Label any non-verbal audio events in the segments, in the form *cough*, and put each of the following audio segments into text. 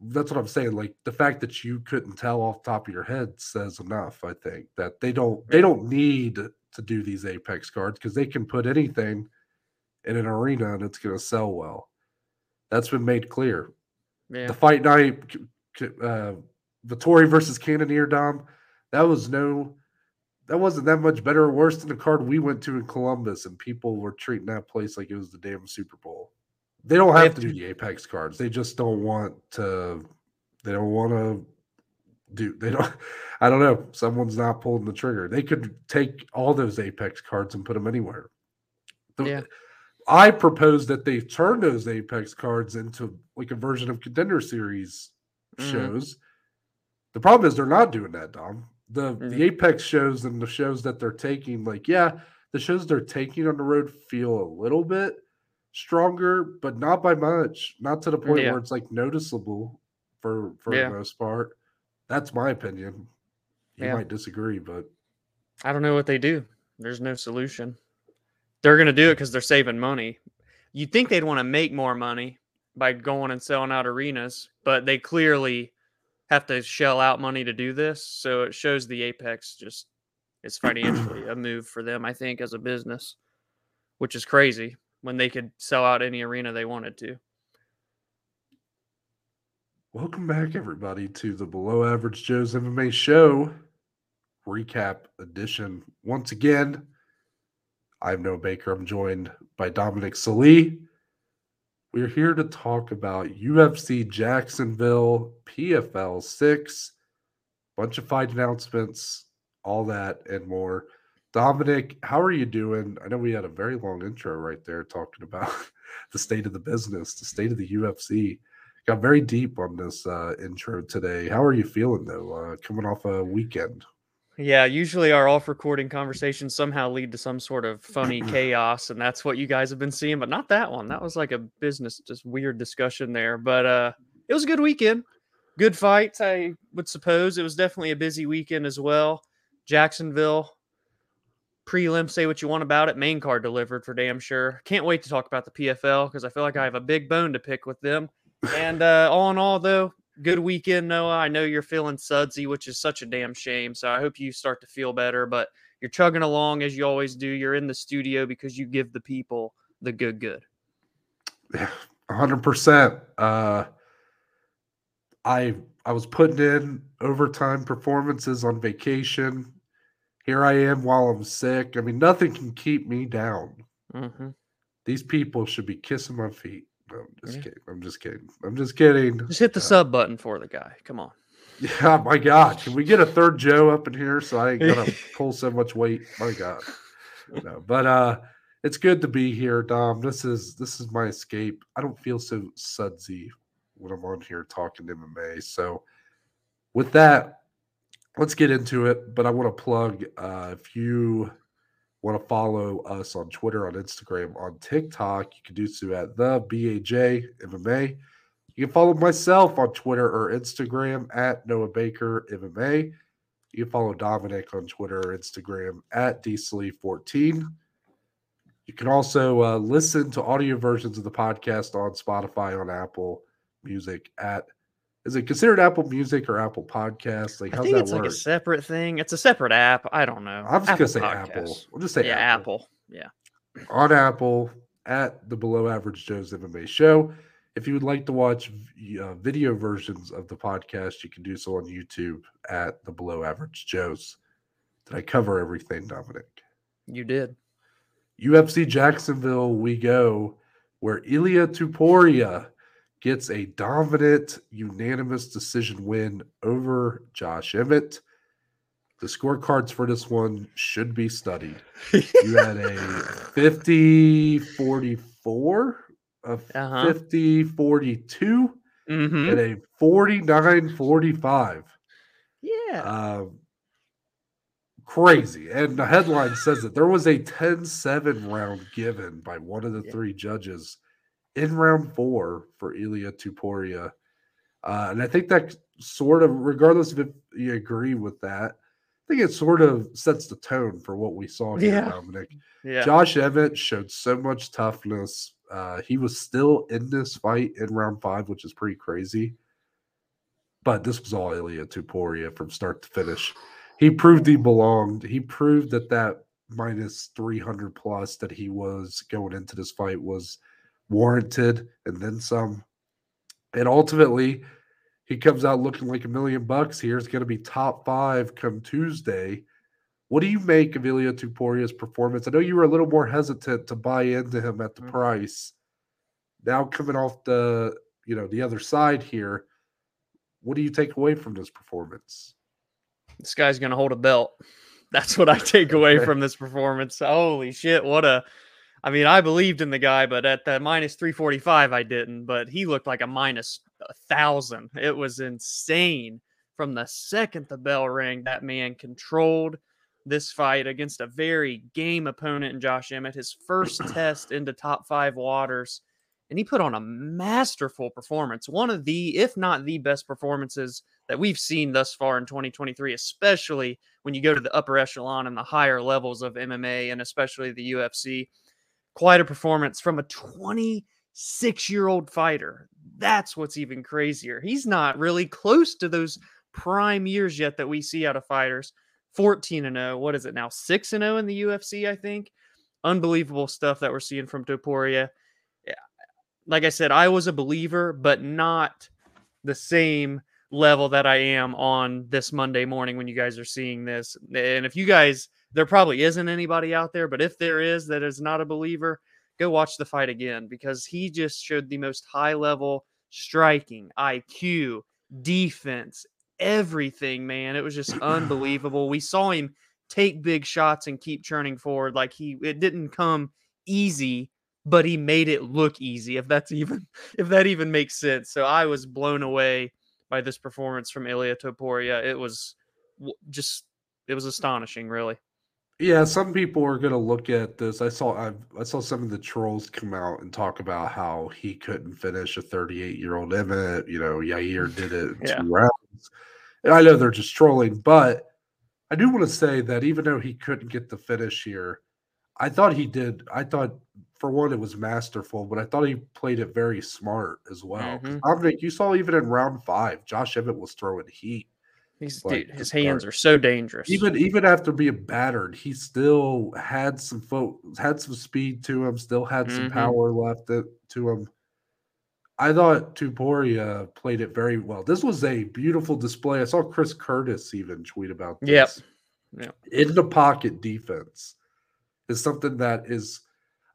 that's what I'm saying. Like the fact that you couldn't tell off the top of your head says enough. I think that they don't they don't need to do these Apex cards because they can put anything in an arena and it's going to sell well. That's been made clear. Yeah. The fight night, uh, Vettori versus Cannonier Dom, that was no, that wasn't that much better or worse than the card we went to in Columbus, and people were treating that place like it was the damn Super Bowl. They don't have to do the Apex cards. They just don't want to. They don't want to do. They don't. *laughs* I don't know. Someone's not pulling the trigger. They could take all those Apex cards and put them anywhere. The- Yeah. I propose that they turn those Apex cards into like a version of contender series Mhm. shows. The problem is they're not doing that, Dom. The Mhm. the Apex shows and the shows that they're taking, like, yeah, the shows they're taking on the road feel a little bit stronger, but not by much. Not to the point Yeah. where it's like noticeable for for Yeah. the most part. That's my opinion. You Yeah. might disagree, but I don't know what they do. There's no solution. They're going to do it because they're saving money. You'd think they'd want to make more money by going and selling out arenas, but they clearly have to shell out money to do this. So it shows the Apex just is financially a move for them, I think, as a business, which is crazy when they could sell out any arena they wanted to. Welcome back, everybody, to the Below Average Joe's MMA Show recap edition. Once again, I'm Noah Baker. I'm joined by Dominic Salee. We're here to talk about UFC Jacksonville PFL 6, bunch of fight announcements, all that and more. Dominic, how are you doing? I know we had a very long intro right there talking about *laughs* the state of the business, the state of the UFC got very deep on this uh, intro today. How are you feeling though? Uh, coming off a weekend. Yeah, usually our off recording conversations somehow lead to some sort of funny *clears throat* chaos, and that's what you guys have been seeing, but not that one. That was like a business, just weird discussion there. But uh it was a good weekend. Good fights, I would suppose. It was definitely a busy weekend as well. Jacksonville prelim, say what you want about it. Main card delivered for damn sure. Can't wait to talk about the PFL because I feel like I have a big bone to pick with them. *laughs* And uh, all in all, though, good weekend, Noah. I know you're feeling sudsy, which is such a damn shame. So I hope you start to feel better. But you're chugging along as you always do. You're in the studio because you give the people the good, good. hundred percent. Uh I I was putting in overtime performances on vacation. Here I am while I'm sick. I mean, nothing can keep me down. Mm-hmm. These people should be kissing my feet. No, I'm just Yeah. kidding. I'm just kidding. I'm just kidding. Just hit the Uh, sub button for the guy. Come on. *laughs* Yeah, my God. Can we get a third Joe up in here so I ain't gonna *laughs* pull so much weight? My God. No, but uh it's good to be here, Dom. This is this is my escape. I don't feel so sudsy when I'm on here talking MMA. So with that, let's get into it. But I want to plug uh if you want to follow us on Twitter, on Instagram, on TikTok, you can do so at the BAJ MMA. You can follow myself on Twitter or Instagram at Noah Baker MMA. You can follow Dominic on Twitter or Instagram at DSLE14. You can also uh, listen to audio versions of the podcast on Spotify, on Apple Music at is it considered Apple Music or Apple Podcasts? Like I how's think that it's work? like a separate thing. It's a separate app. I don't know. I'm just gonna say Podcasts. Apple. We'll just say Yeah, Apple. Apple. Yeah. on Apple at the Below Average Joe's MMA Show. If you would like to watch uh, video versions of the podcast, you can do so on YouTube at the Below Average Joe's. Did I cover everything, Dominic? You did. UFC Jacksonville, we go, where Ilia Topuria gets a dominant, unanimous decision win over Josh Emmett. The scorecards for this one should be studied. *laughs* You had a 50 44, a Uh-huh. 50 42, Mm-hmm. and a 49 45. Yeah. Um, crazy. And the headline says that there was a 10 7 round given by one of the Yeah. three judges in round four for Ilia Topuria. Uh, and I think that sort of, regardless of if you agree with that, I think it sort of sets the tone for what we saw here, Yeah. Dominic. yeah. Josh Emmett showed so much toughness. Uh, he was still in this fight in round five, which is pretty crazy. but this was all Ilia Topuria from start to finish. He proved he belonged. He proved that that minus 300 plus that he was going into this fight was warranted and then some. And ultimately, he comes out looking like a million bucks here. It's going to be top five come Tuesday. What do you make of Ilia Topuria's performance? I know you were a little more hesitant to buy into him at the mm-hmm. price. Now coming off the you know the other side here, what do you take away from this performance? This guy's going to hold a belt. That's what I take away *laughs* from this performance. Holy shit! What a I mean, I believed in the guy, but at the minus 345, I didn't. But he looked like a minus a thousand. It was insane. From the second the bell rang, that man controlled this fight against a very game opponent in Josh Emmett, his first *clears throat* test into top five waters. And he put on a masterful performance, one of the, if not the best performances that we've seen thus far in 2023, especially when you go to the upper echelon and the higher levels of MMA and especially the UFC quite a performance from a 26 year old fighter. That's what's even crazier. He's not really close to those prime years yet that we see out of fighters. 14 and 0. What is it now? 6 and 0 in the UFC, I think. Unbelievable stuff that we're seeing from Topuria. Eh, like I said, I was a believer, but not the same level that I am on this Monday morning when you guys are seeing this. And if you guys there probably isn't anybody out there, but if there is that is not a believer, go watch the fight again because he just showed the most high level striking, IQ, defense, everything, man. It was just unbelievable. We saw him take big shots and keep churning forward like he it didn't come easy but he made it look easy if that's even *laughs* if that even makes sense so i was blown away by this performance from Ilia Topuria it was just it was astonishing really yeah, some people are going to look at this. I saw i I saw some of the trolls come out and talk about how he couldn't finish a 38 year old Emmett. You know, Yair *laughs* did it in yeah. two rounds. And I know they're just trolling, but I do want to say that even though he couldn't get the finish here, I thought he did. I thought for one, it was masterful, but I thought he played it very smart as well. Mm-hmm. Dominic, you saw even in round five, Josh Emmett was throwing heat. He's like, dude, his hands are so dangerous. Even even after being battered, he still had some fo- had some speed to him, still had mm-hmm. some power left it, to him. I thought Topuria played it very well. This was a beautiful display. I saw Chris Curtis even tweet about this. Yep. Yeah. In the pocket defense is something that is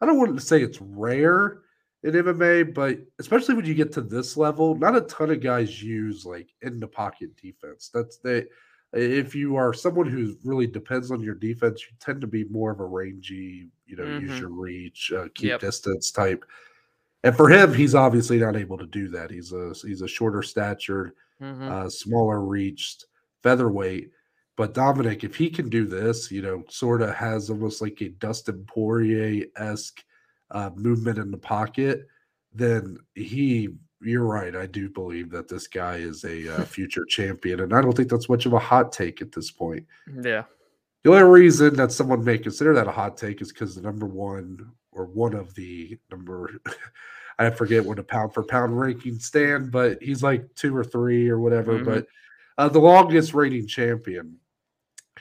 I don't want to say it's rare, in MMA, but especially when you get to this level, not a ton of guys use like in the pocket defense. That's they if you are someone who really depends on your defense, you tend to be more of a rangy, you know, mm-hmm. use your reach, uh, keep yep. distance type. And for him, he's obviously not able to do that. He's a he's a shorter statured, mm-hmm. uh, smaller reached featherweight. But Dominic, if he can do this, you know, sort of has almost like a Dustin Poirier esque uh, movement in the pocket, then he, you're right. I do believe that this guy is a uh, *laughs* future champion. And I don't think that's much of a hot take at this point. Yeah. The only reason that someone may consider that a hot take is because the number one or one of the number, *laughs* I forget what a pound for pound ranking stand, but he's like two or three or whatever. Mm-hmm. But uh, the longest reigning champion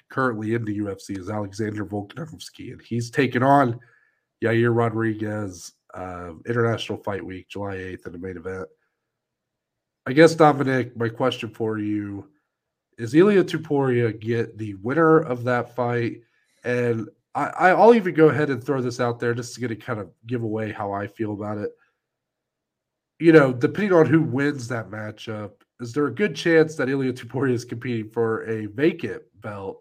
currently in the UFC is Alexander Volkanovski, and he's taken on Yair Rodriguez, uh, International Fight Week, July 8th, in the main event. I guess, Dominic, my question for you is Ilia Topuria get the winner of that fight? And I, I'll even go ahead and throw this out there just to get kind of give away how I feel about it. You know, depending on who wins that matchup, is there a good chance that Ilia Topuria is competing for a vacant belt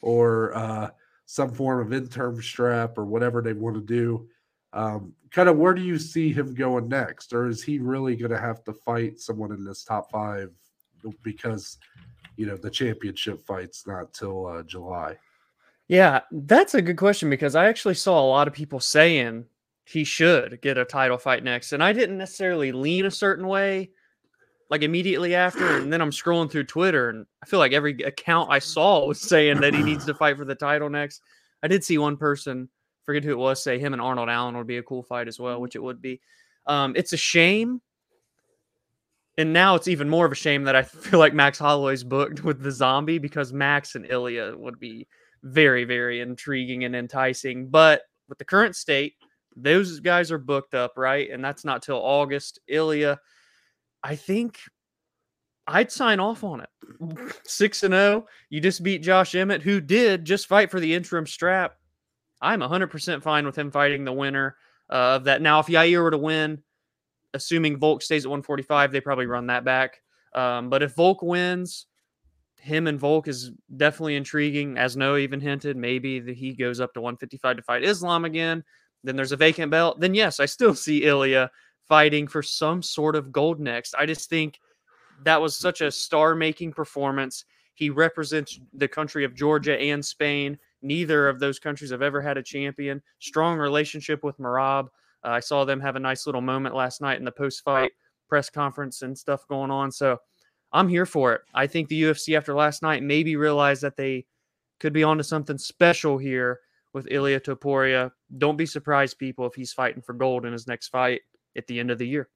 or uh, some form of interim strap or whatever they want to do. Um, kind of where do you see him going next, or is he really going to have to fight someone in this top five because you know the championship fight's not till uh, July? Yeah, that's a good question because I actually saw a lot of people saying he should get a title fight next, and I didn't necessarily lean a certain way like immediately after, and then I'm scrolling through Twitter, and I feel like every account I saw was saying that he needs to fight for the title next. I did see one person, forget who it was, say him and Arnold Allen would be a cool fight as well, which it would be. Um, it's a shame and now it's even more of a shame that I *laughs* feel like Max Holloway's booked with the zombie because Max and Ilya would be very, very intriguing and enticing. But with the current state, those guys are booked up, right? And that's not till August. Ilya, I think I'd sign off on it. *laughs* Six and zero. You just beat Josh Emmett, who did just fight for the interim strap. I'm 100% fine with him fighting the winner uh, of that. Now, if Yair were to win, assuming Volk stays at 145, they probably run that back. Um, but if Volk wins, him and Volk is definitely intriguing. As Noah even hinted, maybe that he goes up to 155 to fight Islam again. Then there's a vacant belt. Then yes, I still *laughs* see Ilya fighting for some sort of gold next. I just think that was such a star-making performance. He represents the country of Georgia and Spain. Neither of those countries have ever had a champion. Strong relationship with Merab. Uh, I saw them have a nice little moment last night in the post-fight press conference and stuff going on. So I'm here for it. I think the UFC after last night maybe realized that they could be onto something special here with Ilia Topuria. Don't be surprised, people, if he's fighting for gold in his next fight at the end of the year.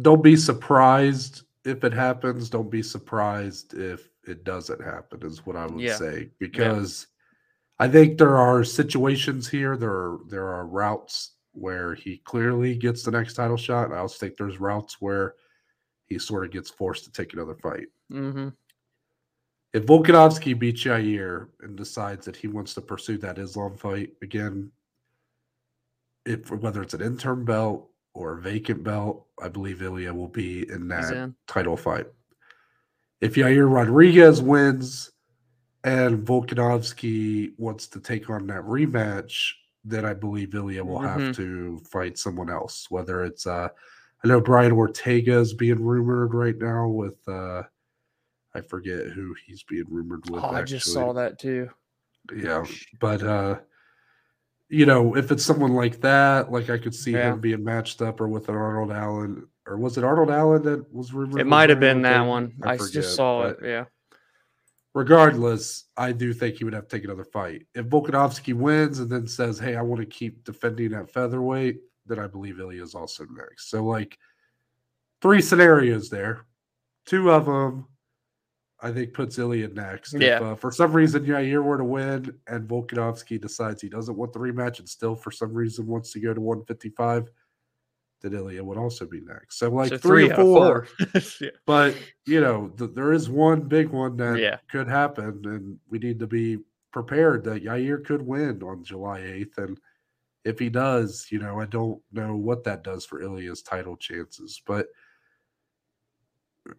Don't be surprised if it happens. Don't be surprised if it doesn't happen, is what I would Yeah. say. Because I think there are situations here, there are there are routes where he clearly gets the next title shot. I also think there's routes where he sort of gets forced to take another fight. Mm-hmm. If Volkanovski beats Yair and decides that he wants to pursue that Islam fight again, if whether it's an interim belt or a vacant belt, I believe Ilya will be in that in. title fight. If Yair Rodriguez wins and Volkanovski wants to take on that rematch, then I believe Ilya will Mhm. have to fight someone else. Whether it's uh I know Brian Ortega is being rumored right now with uh I forget who he's being rumored with. Oh, I just saw that too. Yeah, but uh you know, if it's someone like that, like I could see Yeah. him being matched up or with an Arnold Allen, or was it Arnold Allen that was rumored? It might have been that one. I forget, just saw it. Yeah. Regardless, I do think he would have to take another fight. If Volkanovski wins and then says, "Hey, I want to keep defending at featherweight," then I believe Ilya is also next. So, like, three scenarios there. Two of them, I think, puts Ilya next. Yeah. If uh, for some reason Yair were to win and Volkanovski decides he doesn't want the rematch and still for some reason wants to go to 155, then Ilya would also be next. So, like, so three, three, or four. four. *laughs* yeah. But you know, th- there is one big one that Yeah. could happen, and we need to be prepared that Yair could win on July eighth. And if he does, you know, I don't know what that does for Ilya's title chances, but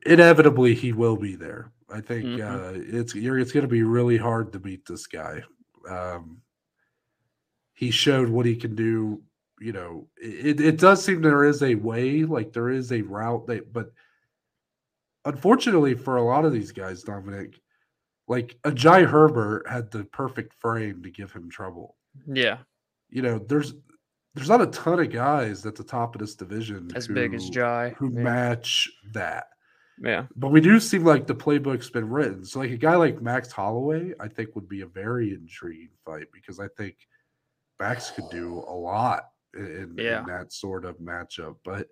inevitably he will be there. I think Mhm. uh, it's you're, it's going to be really hard to beat this guy. Um, he showed what he can do. You know, it, it does seem there is a way, like there is a route that, but unfortunately for a lot of these guys, Dominic, like a Jai Herbert had the perfect frame to give him trouble. Yeah. You know, there's there's not a ton of guys at the top of this division As big as Jai. who yeah. match that. Yeah. But we do seem like the playbook's been written. So like a guy like Max Holloway, I think would be a very intriguing fight because I think Max could do a lot in, in that sort of matchup. But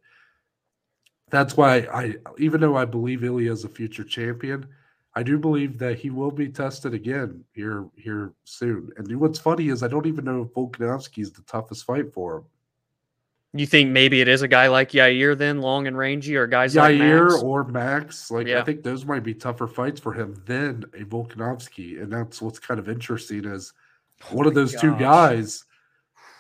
that's why I even though I believe Ilya is a future champion, I do believe that he will be tested again here here soon. And what's funny is I don't even know if Volkanovski is the toughest fight for him. You think maybe it is a guy like Yair then, long and rangy, or guys like Yair Max? or Max, like I think those might be tougher fights for him than a Volkanovski, and that's what's kind of interesting is oh one of Oh those two guys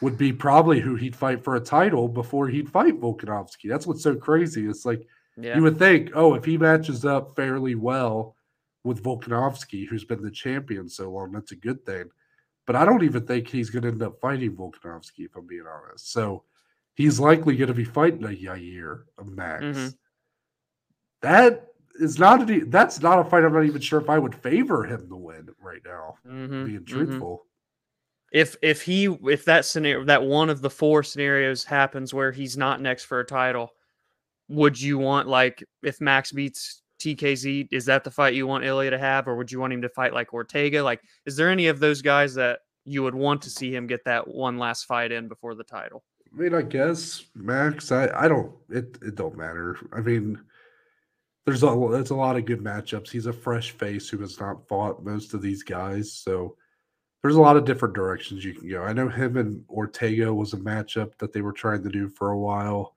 would be probably who he'd fight for a title before he'd fight Volkanovski. That's what's so crazy. It's like Yeah. you would think, oh, if he matches up fairly well with Volkanovski, who's been the champion so long, that's a good thing. But I don't even think he's going to end up fighting Volkanovski, if I'm being honest. So he's likely going to be fighting a Yair, a Max. Mhm. That is not a, that's not a fight. I'm not even sure if I would favor him to win right now. Mhm, Being mhm. truthful, If if he if that scenario that one of the four scenarios happens where he's not next for a title, would you want like if Max beats TKZ, is that the fight you want Ilya to have, or would you want him to fight like Ortega? Like, is there any of those guys that you would want to see him get that one last fight in before the title? I mean, I guess Max. I I don't. It it don't matter. I mean, there's a there's a lot of good matchups. He's a fresh face who has not fought most of these guys, so there's a lot of different directions you can go. I know him and Ortega was a matchup that they were trying to do for a while.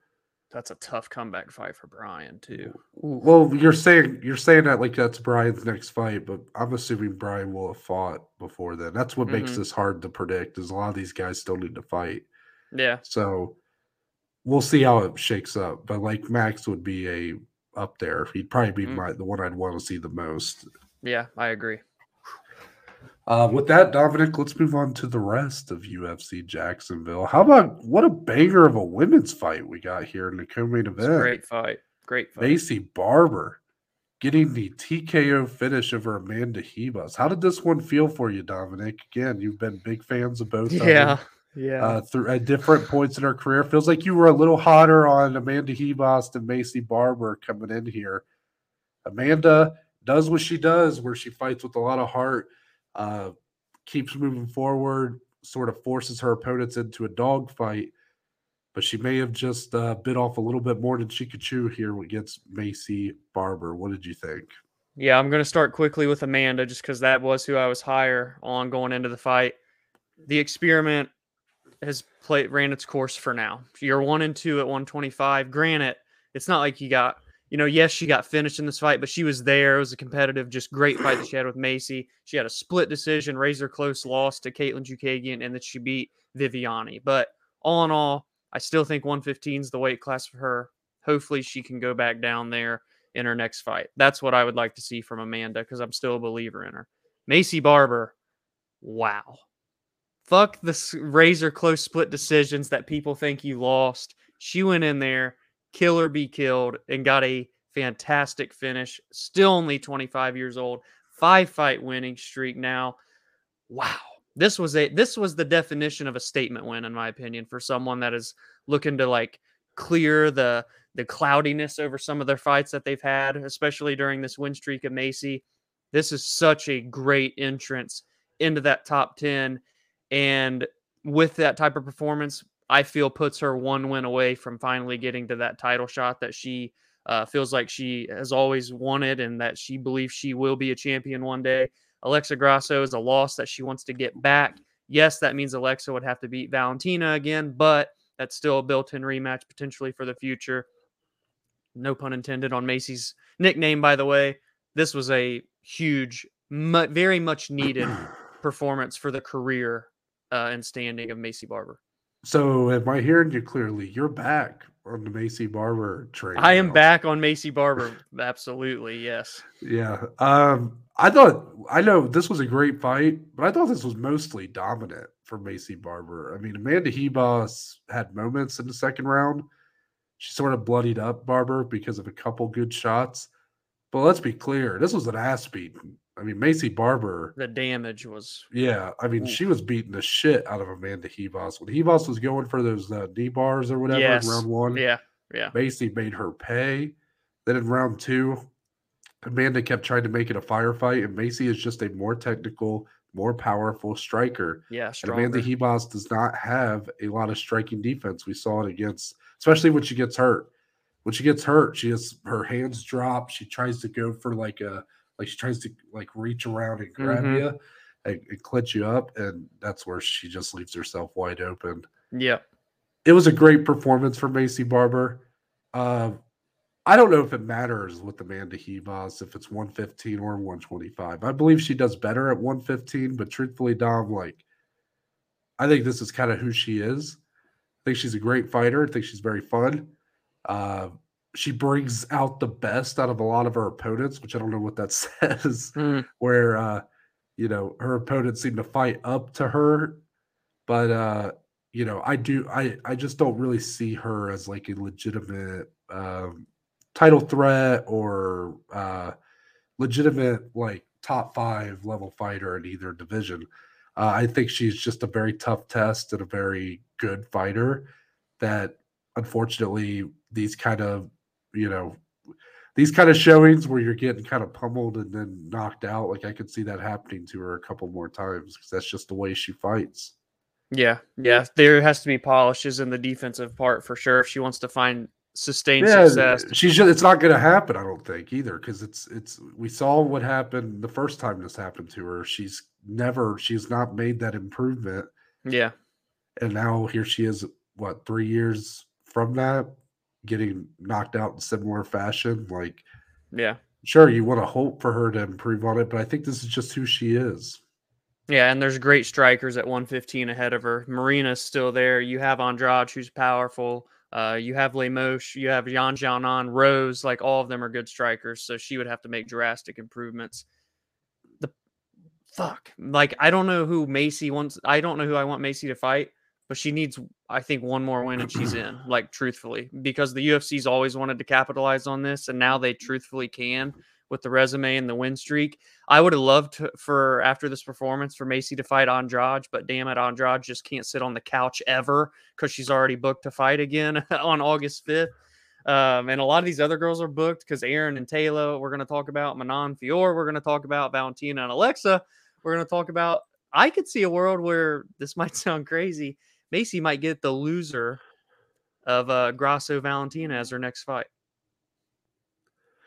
That's a tough comeback fight for Brian too. Well, you're saying you're saying that like that's Brian's next fight, but I'm assuming Brian will have fought before then. That's what mm-hmm. makes this hard to predict. Is a lot of these guys still need to fight. Yeah. So we'll see how it shakes up. But like Max would be a up there. He'd probably be mm-hmm. my the one I'd want to see the most. Yeah, I agree. Uh, with that, Dominic, let's move on to the rest of UFC Jacksonville. How about what a banger of a women's fight we got here in the co-main event? Great fight, great fight. Maycee Barber getting the TKO finish over Amanda Ribas. How did this one feel for you, Dominic? Again, you've been big fans of both. Yeah, yeah. Uh, through at different points in her career, feels like you were a little hotter on Amanda Ribas than Maycee Barber coming in here. Amanda does what she does, where she fights with a lot of heart, uh, keeps moving forward, sort of forces her opponents into a dogfight. But she may have just uh, bit off a little bit more than she could chew here against Maycee Barber. What did you think? Yeah, I'm going to start quickly with Amanda just because that was who I was higher on going into the fight. The experiment has played ran its course for now. You're one and two at 125. Granted, it's not like you got, you know, yes, she got finished in this fight, but she was there. It was a competitive, just great fight that she had with Maycee. She had a split decision, razor close loss to Katlyn Chookagian, and that she beat Viviane. But all in all, I still think 115 is the weight class for her. Hopefully, she can go back down there in her next fight. That's what I would like to see from Amanda because I'm still a believer in her. Maycee Barber, wow fuck the razor close split decisions that people think you lost. She went in there, kill or be killed, and got a fantastic finish. Still only 25 years old, five fight winning streak now. Wow. This was a this was the definition of a statement win, in my opinion, for someone that is looking to like clear the the cloudiness over some of their fights that they've had, especially during this win streak of Maycee. This is such a great entrance into that top 10 and with that type of performance, I feel puts her one win away from finally getting to that title shot that she uh, feels like she has always wanted and that she believes she will be a champion one day. Alexa Grasso is a loss that she wants to get back. Yes, that means Alexa would have to beat Valentina again, but that's still a built in rematch potentially for the future. No pun intended on Maycee's nickname, by the way. This was a huge, very much needed *clears throat* performance for the career uh, and standing of Maycee Barber. So, am I hearing you clearly? You're back on the Maycee Barber train. I am now. back on Maycee Barber. Absolutely, yes. Yeah. Um, I thought I know this was a great fight, but I thought this was mostly dominant for Maycee Barber. I mean, Amanda Ribas had moments in the second round. She sort of bloodied up Barber because of a couple good shots. But let's be clear, this was an ass beating. I mean, Maycee Barber. The damage was. Yeah, I mean, she was beating the shit out of Amanda Ribas when Ribas was going for those uh, knee bars or whatever yes. in round one. Yeah, yeah. Maycee made her pay. Then in round two, Amanda kept trying to make it a firefight, and Maycee is just a more technical, more powerful striker. Yeah, and Amanda Ribas does not have a lot of striking defense. We saw it against, especially when she gets hurt. When she gets hurt, she has her hands drop. She tries to go for like a like she tries to like reach around and grab mm-hmm. you and, and clinch you up, and that's where she just leaves herself wide open. Yeah, it was a great performance for Maycee Barber. Uh, I don't know if it matters with Amanda Ribas if it's 115 or 125. I believe she does better at 115, but truthfully, Dom, like I think this is kind of who she is. I think she's a great fighter. I think she's very fun. Uh, she brings out the best out of a lot of her opponents, which I don't know what that *laughs* says. Mm. Where uh, you know her opponents seem to fight up to her, but uh, you know I do I I just don't really see her as like a legitimate um, title threat or uh, legitimate like top five level fighter in either division. Uh, I think she's just a very tough test and a very good fighter that unfortunately these kind of you know, these kind of showings where you're getting kind of pummeled and then knocked out. Like I could see that happening to her a couple more times because that's just the way she fights. Yeah, yeah. There has to be polishes in the defensive part for sure if she wants to find sustained success. She's just, it's not going to happen. I don't think either because it's it's we saw what happened the first time this happened to her. She's never she's not made that improvement. Yeah, and now here she is. What three years from that, getting knocked out in similar fashion? Like, yeah, sure you want to hope for her to improve on it, but I think this is just who she is. Yeah, and there's great strikers at 115 ahead of her. Marina's still there. You have Andrade, who's powerful. Uh, you have Lemos, you have Yan Xiaonan, Rose, like all of them are good strikers. So she would have to make drastic improvements. The fuck, like I don't know who Maycee wants. I don't know who I want Maycee to fight, but she needs, I think, one more win and she's in. *clears throat* Like truthfully, because the UFC's always wanted to capitalize on this, and now they truthfully can with the resume and the win streak. I would have loved to, for after this performance for Maycee to fight Andrade, but damn it, Andrade just can't sit on the couch ever because she's already booked to fight again *laughs* on August 5th. Um, and a lot of these other girls are booked because Erin and Taila, we're going to talk about Manon Fiorot, we're going to talk about Valentina and Alexa, we're going to talk about. I could see a world where this *laughs* might sound crazy. Maycee might get the loser of uh, Grasso Valentina as her next fight.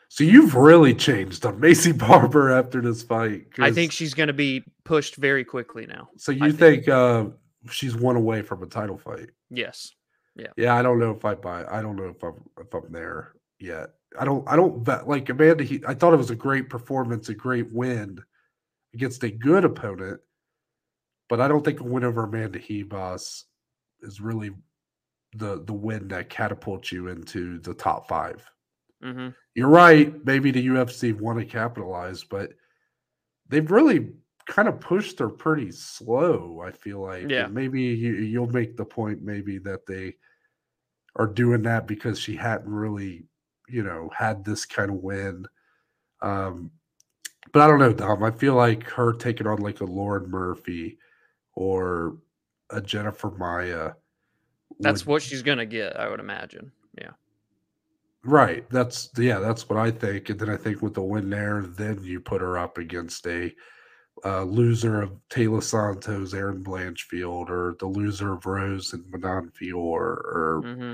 So you've really changed on Maycee *laughs* Barber after this fight. I think she's going to be pushed very quickly now. So you think, think uh, she's one away from a title fight? Yes. Yeah. Yeah. I don't know if I buy. I don't know if I'm if I'm there yet. I don't. I don't like Amanda. He, I thought it was a great performance, a great win against a good opponent, but I don't think a win over Amanda Ribas is really the the win that catapults you into the top 5 mm-hmm you're right. Maybe the UFC want to capitalize, but they've really kind of pushed her pretty slow. I feel like, yeah. And maybe you, you'll make the point, maybe that they are doing that because she hadn't really, you know, had this kind of win. Um, but I don't know, Dom. I feel like her taking on like a Lauren Murphy or a Jennifer Maia. That's would, what she's gonna get, I would imagine. Yeah. Right. That's yeah. That's what I think. And then I think with the win there, then you put her up against a uh, loser of Taila Santos, Erin Blanchfield, or the loser of Rose and Manon Fiorot, or mm-hmm.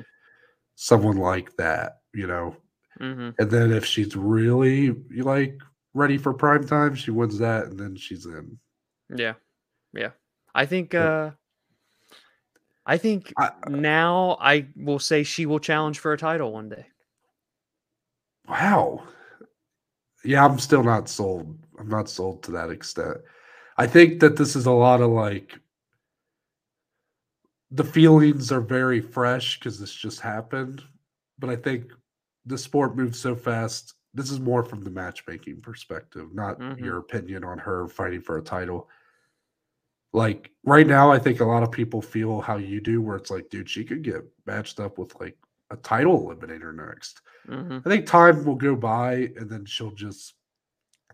someone like that. You know. Mm-hmm. And then if she's really like ready for prime time, she wins that, and then she's in. Yeah. Yeah. I think. uh I think I, now I will say she will challenge for a title one day. Wow. Yeah, I'm still not sold. I'm not sold to that extent. I think that this is a lot of like the feelings are very fresh because this just happened. But I think the sport moves so fast. This is more from the matchmaking perspective, not mm-hmm. your opinion on her fighting for a title. Like right now, I think a lot of people feel how you do, where it's like, dude, she could get matched up with like a title eliminator next. Mm-hmm. I think time will go by and then she'll just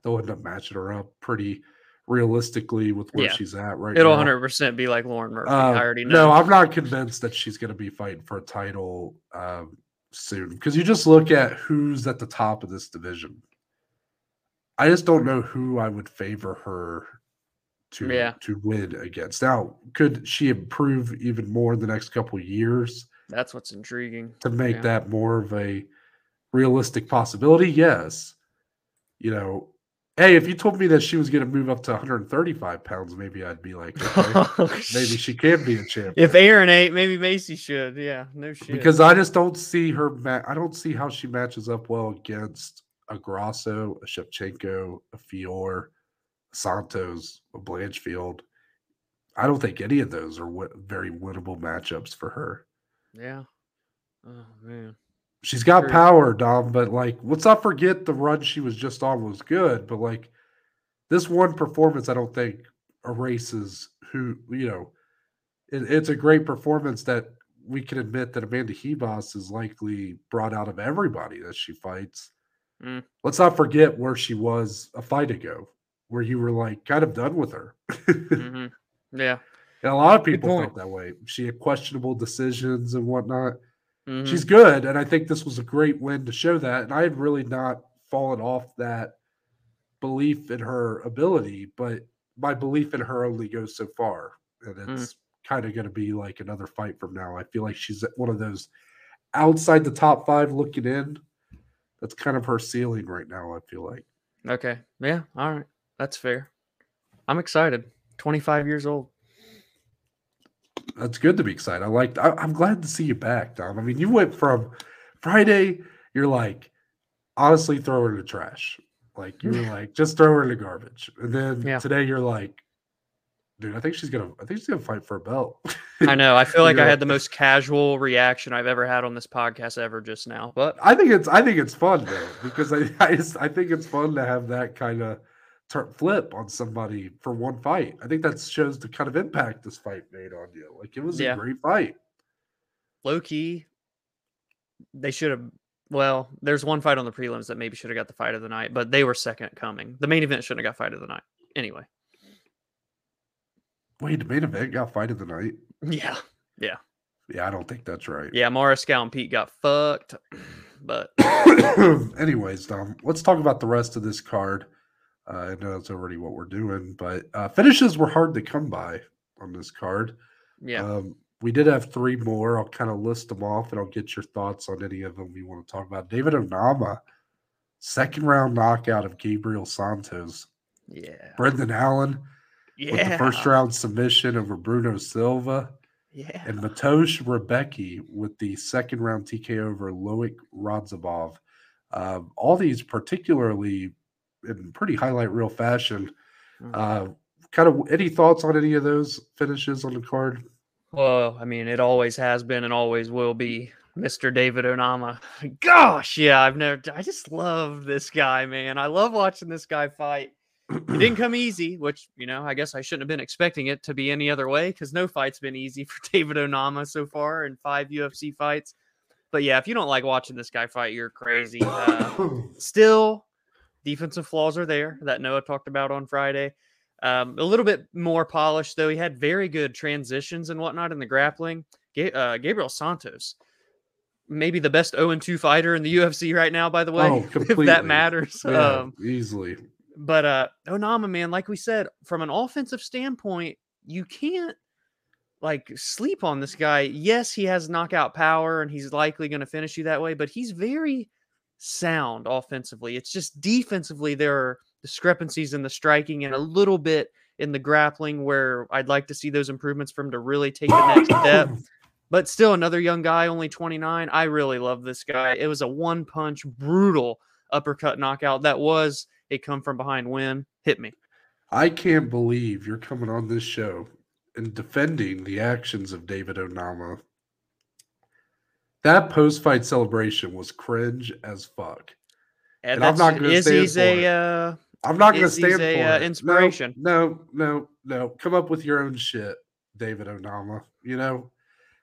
they'll end up matching her up pretty realistically with where yeah. she's at right now. It'll 100% be like Lauren Murphy. Uh, I already know. No, I'm not convinced that she's going to be fighting for a title um, soon because you just look at who's at the top of this division. I just don't know who I would favor her to yeah. to win against. Now, could she improve even more in the next couple years? That's what's intriguing. To make yeah. that more of a realistic possibility, yes. You know, hey, if you told me that she was going to move up to 135 pounds, maybe I'd be like, *laughs* okay, maybe she can be a champion. If Aaron ain't, maybe Maycee should. Yeah, no shit. Because I just don't see her. Ma- I don't see how she matches up well against a Grasso, a Shevchenko, a Fiorot, Santos, Blanchfield. I don't think any of those are w- very winnable matchups for her. Yeah. Oh man. She's got sure. power, Dom, but like let's not forget the run she was just on was good, but like this one performance, I don't think erases who you know. It, it's a great performance that we can admit that Amanda Ribas is likely brought out of everybody that she fights. Mm. Let's not forget where she was a fight ago, where you were like kind of done with her. *laughs* mm-hmm. Yeah. And a lot of people felt that way. She had questionable decisions and whatnot. Mm-hmm. She's good, and I think this was a great win to show that. And I had really not fallen off that belief in her ability, but my belief in her only goes so far, and mm. it's mm. kind of going to be like another fight from now. I feel like she's one of those outside the top five looking in. That's kind of her ceiling right now, I feel like. Okay. Yeah. All right. That's fair. I'm excited. 25 years old. That's good to be excited. I like I, I'm glad to see you back, Dom. I mean, you went from Friday, you're like, honestly, throw her in the trash. Like you were *laughs* like, just throw her in the garbage. And then Yeah. today you're like, dude, I think she's gonna I think she's gonna fight for a belt. I know. I *laughs* feel like I had the most casual reaction I've ever had on this podcast ever just now. But I think it's I think it's fun though because I *laughs* I, just, I think it's fun to have that kind of flip on somebody for one fight. I think that shows the kind of impact this fight made on you. Like it was Yeah. a great fight. low key, they should have. Well, there's one fight on the prelims that maybe should have got the fight of the night, but they were second coming. The main event shouldn't have got fight of the night. Anyway. Wait, the main event got fight of the night. Yeah. Yeah, Yeah, I don't think that's right. Yeah. Morriscow and Pete got fucked. *clears throat* But *coughs* Anyways, Dom, let's talk about the rest of this card. Uh, I know that's already what we're doing, but uh, finishes were hard to come by on this card. yeah. Um, we did have three more. I'll kind of list them off and I'll get your thoughts on any of them you want to talk about. David Onama, second round knockout of Gabriel Santos. yeah. Brendan Allen Yeah. with the first round submission over Bruno Silva. Yeah. And Mateusz Rebecki with the second round TK over Loik Radzhabov. Um, all these, particularly in pretty highlight reel fashion. Mm. Uh, kind of any thoughts on any of those finishes on the card? Well, I mean, it always has been and always will be Mr. David Onama. *laughs* Gosh, yeah, I've never, I just love this guy, man. I love watching this guy fight. It didn't come *clears throat* easy, which, you know, I guess I shouldn't have been expecting it to be any other way because no fight's been easy *laughs* for David Onama so far in five UFC fights. But yeah, if you don't like watching this guy fight, you're crazy. Uh, *coughs* still, defensive flaws are there that Noah talked about on Friday. Um, a little bit more polished, though. He had very good transitions and whatnot in the grappling. Uh, Gabriel Santos, maybe the best 0 2 fighter in the UFC right now, by the way, Oh, *laughs* if that matters. yeah, Um, easily. but uh Onama, man, like we said, from an offensive standpoint, you can't like sleep on this guy. Yes, he has knockout power and he's likely going to finish you that way, but he's very sound offensively. It's just defensively there are discrepancies in the striking and a little bit in the grappling where I'd like to see those improvements for him to really take the next step. *laughs* But still, another young guy, only 29. I really love this guy. It was a one punch, brutal uppercut knockout. That was a come from behind win. Hit me. I can't believe you're coming on this show and defending the actions of David Onama. That post fight celebration was cringe as fuck. And, And I'm not gonna stand Izzy's for a it. uh, I'm not going to stand a, for uh, it. No, inspiration. No, no, no. Come up with your own shit, David Onama. You know,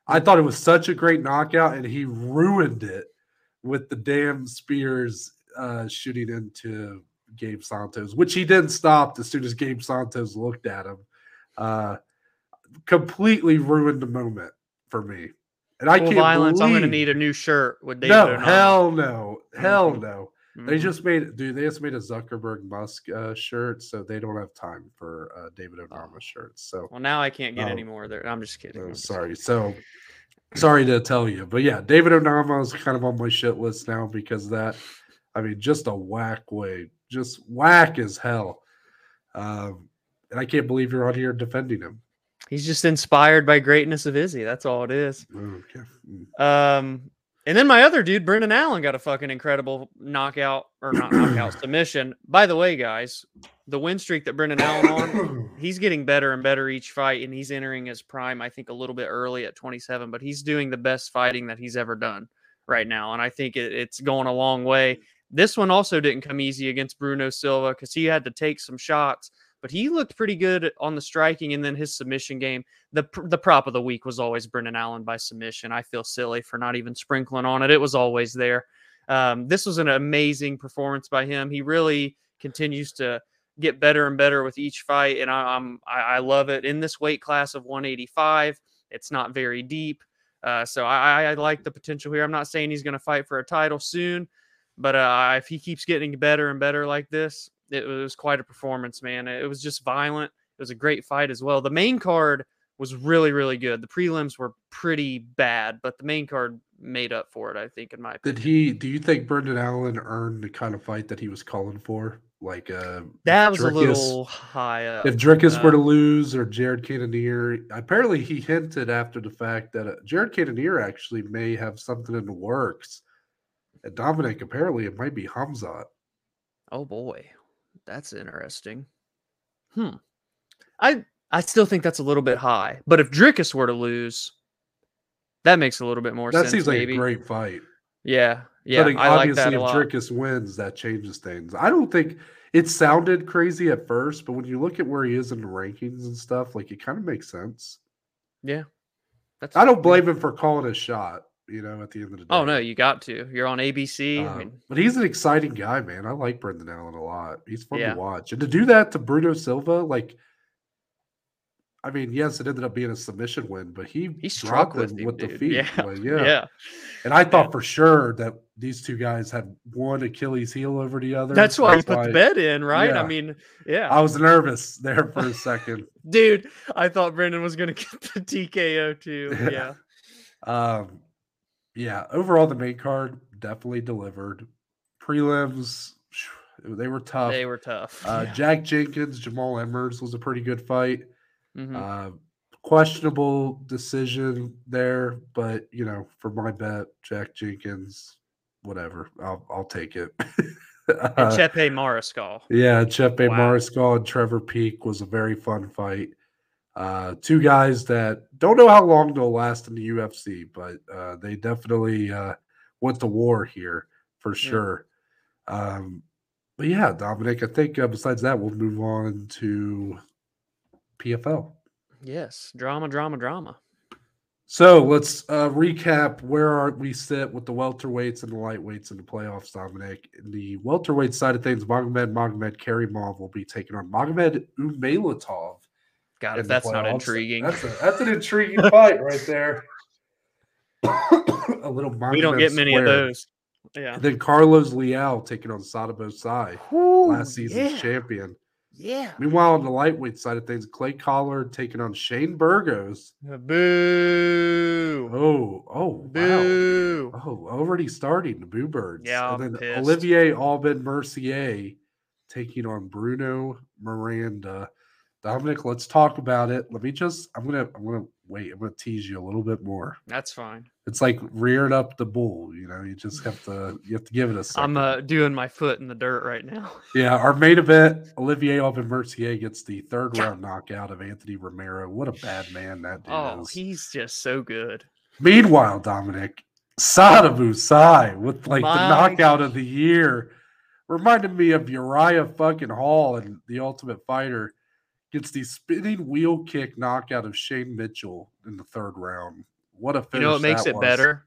I thought it was such a great knockout, and he ruined it with the damn spears uh, shooting into Gabe Santos, which he didn't stop as soon as Gabe Santos looked at him. Uh, completely ruined the moment for me. And I can't violence. I'm going to need a new shirt with David. no, Onama. hell no, hell no. They Mhm. just made, dude. They just made a Zuckerberg Musk uh, shirt, so they don't have time for uh, David Oh. Shirts. So, Well, now I can't get Oh. any more there. I'm just kidding. uh, I'm just sorry. So, sorry to tell you, but yeah, David Onama is kind of on my shit list now because that, I mean, just a whack way, just whack as hell. Um, and I can't believe you're on here defending him. He's just inspired by greatness of Izzy. That's all it is. Okay. Mm. Um, and then my other dude, Brendan Allen, got a fucking incredible knockout or not *clears throat* knockout submission. By the way, guys, the win streak that Brendan Allen on, *clears throat* he's getting better and better each fight, and he's entering his prime. I think a little bit early at 27, but he's doing the best fighting that he's ever done right now, and I think it, it's going a long way. This one also didn't come easy against Bruno Silva because he had to take some shots, but he looked pretty good on the striking and then his submission game. The the prop of the week was always Brendan Allen by submission. I feel silly for not even sprinkling on it. It was always there. Um, this was an amazing performance by him. He really continues to get better and better with each fight, and I, I'm I, I love it. In this weight class of 185, it's not very deep, uh, so I, I I like the potential here. I'm not saying he's going to fight for a title soon, but uh, if he keeps getting better and better like this, it was quite a performance, man. It was just violent. It was a great fight as well. The main card was really really good. The prelims were pretty bad, but the main card made up for it. I think, in my opinion. Did he? Do you think Brendan Allen earned the kind of fight that he was calling for? Like uh, That was a little high up. if Dricus were to uh, lose or Jared Cannonier, apparently he hinted after the fact that uh, Jared Cannonier actually may have something in the works. And Dominic, apparently it might be Hamzat. Oh boy, that's interesting. Hmm. I I still think that's a little bit high, but if Dricus were to lose, that makes a little bit more That sense. That seems like maybe. a great fight. Yeah, yeah, but I like obviously, that a if lot. Dricus wins, that changes things. I don't think it sounded crazy at first, but when you look at where he is in the rankings and stuff, like it kind of makes sense. yeah, that's. I don't yeah. blame him for calling a shot. You know, at the end of the day. Oh no, you got to. You're on ABC. I Uh, mean, but he's an exciting guy, man. I like Brendan Allen a lot. He's fun Yeah. to watch. And to do that to Bruno Silva, like, I mean, yes, it ended up being a submission win, but he, he struck with him with the feet. Yeah, *laughs* like, yeah, yeah. And I thought for sure that these two guys had one Achilles heel over the other. That's why you put the bet in, right? Yeah. I mean, yeah, I was nervous there for a second. *laughs* dude. I thought Brendan was gonna *laughs* get the TKO too. Yeah, Um, yeah, overall, the main card definitely delivered. Prelims, they were tough. they were tough. Uh, yeah. Jack Jenkins, Jamall Emmers was a pretty good fight. Mhm. Uh, questionable decision there, but you know, for my bet, Jack Jenkins, whatever, I'll I'll take it. *laughs* and Uh, Chepe Mariscal. yeah, Chepe Wow. Mariscal and Trevor Peek was a very fun fight. Uh, two guys that don't know how long they'll last in the UFC, but uh, they definitely uh, went to war here for sure. Um, but yeah, Dominic, I think uh, besides that, we'll move on to PFL. Yes, drama, drama, drama. So let's uh, recap where are we sit with the welterweights and the lightweights in the playoffs, Dominic. In the welterweight side of things, Magomed Magomedkerimov will be taking on Magomed Umalatov. God, if that's not intriguing, That's, a, that's an intriguing fight right there. *coughs* a little we don't Magomed get many of those. Yeah. And then Carlos Leal taking on Sadibou Sy, last season's yeah. champion. Yeah. Meanwhile, on the lightweight side of things, Clay Collard taking on Shane Burgos. Boo. Oh, oh, wow. Boo. Oh, already starting the Boo Birds. Yeah, and I'm then pissed. Olivier Aubin-Mercier taking on Bruno Miranda. Dominic, let's talk about it. Let me just I'm gonna I'm gonna wait, I'm gonna tease you a little bit more. That's fine. It's like rearing up the bull, you know, you just have to you have to give it a second. I'm uh, doing my foot in the dirt right now. *laughs* yeah, our main event, Olivier Aubin-Mercier gets the third round knockout of Anthony Romero. What a bad man that dude Oh, is. he's just so good. Meanwhile, Dominic, Sadibou Sy with like My- the knockout of the year reminded me of Uriah fucking Hall and the Ultimate Fighter gets the spinning wheel kick knockout of Shane Mitchell in the third round. What a finish! You know what makes it was. better?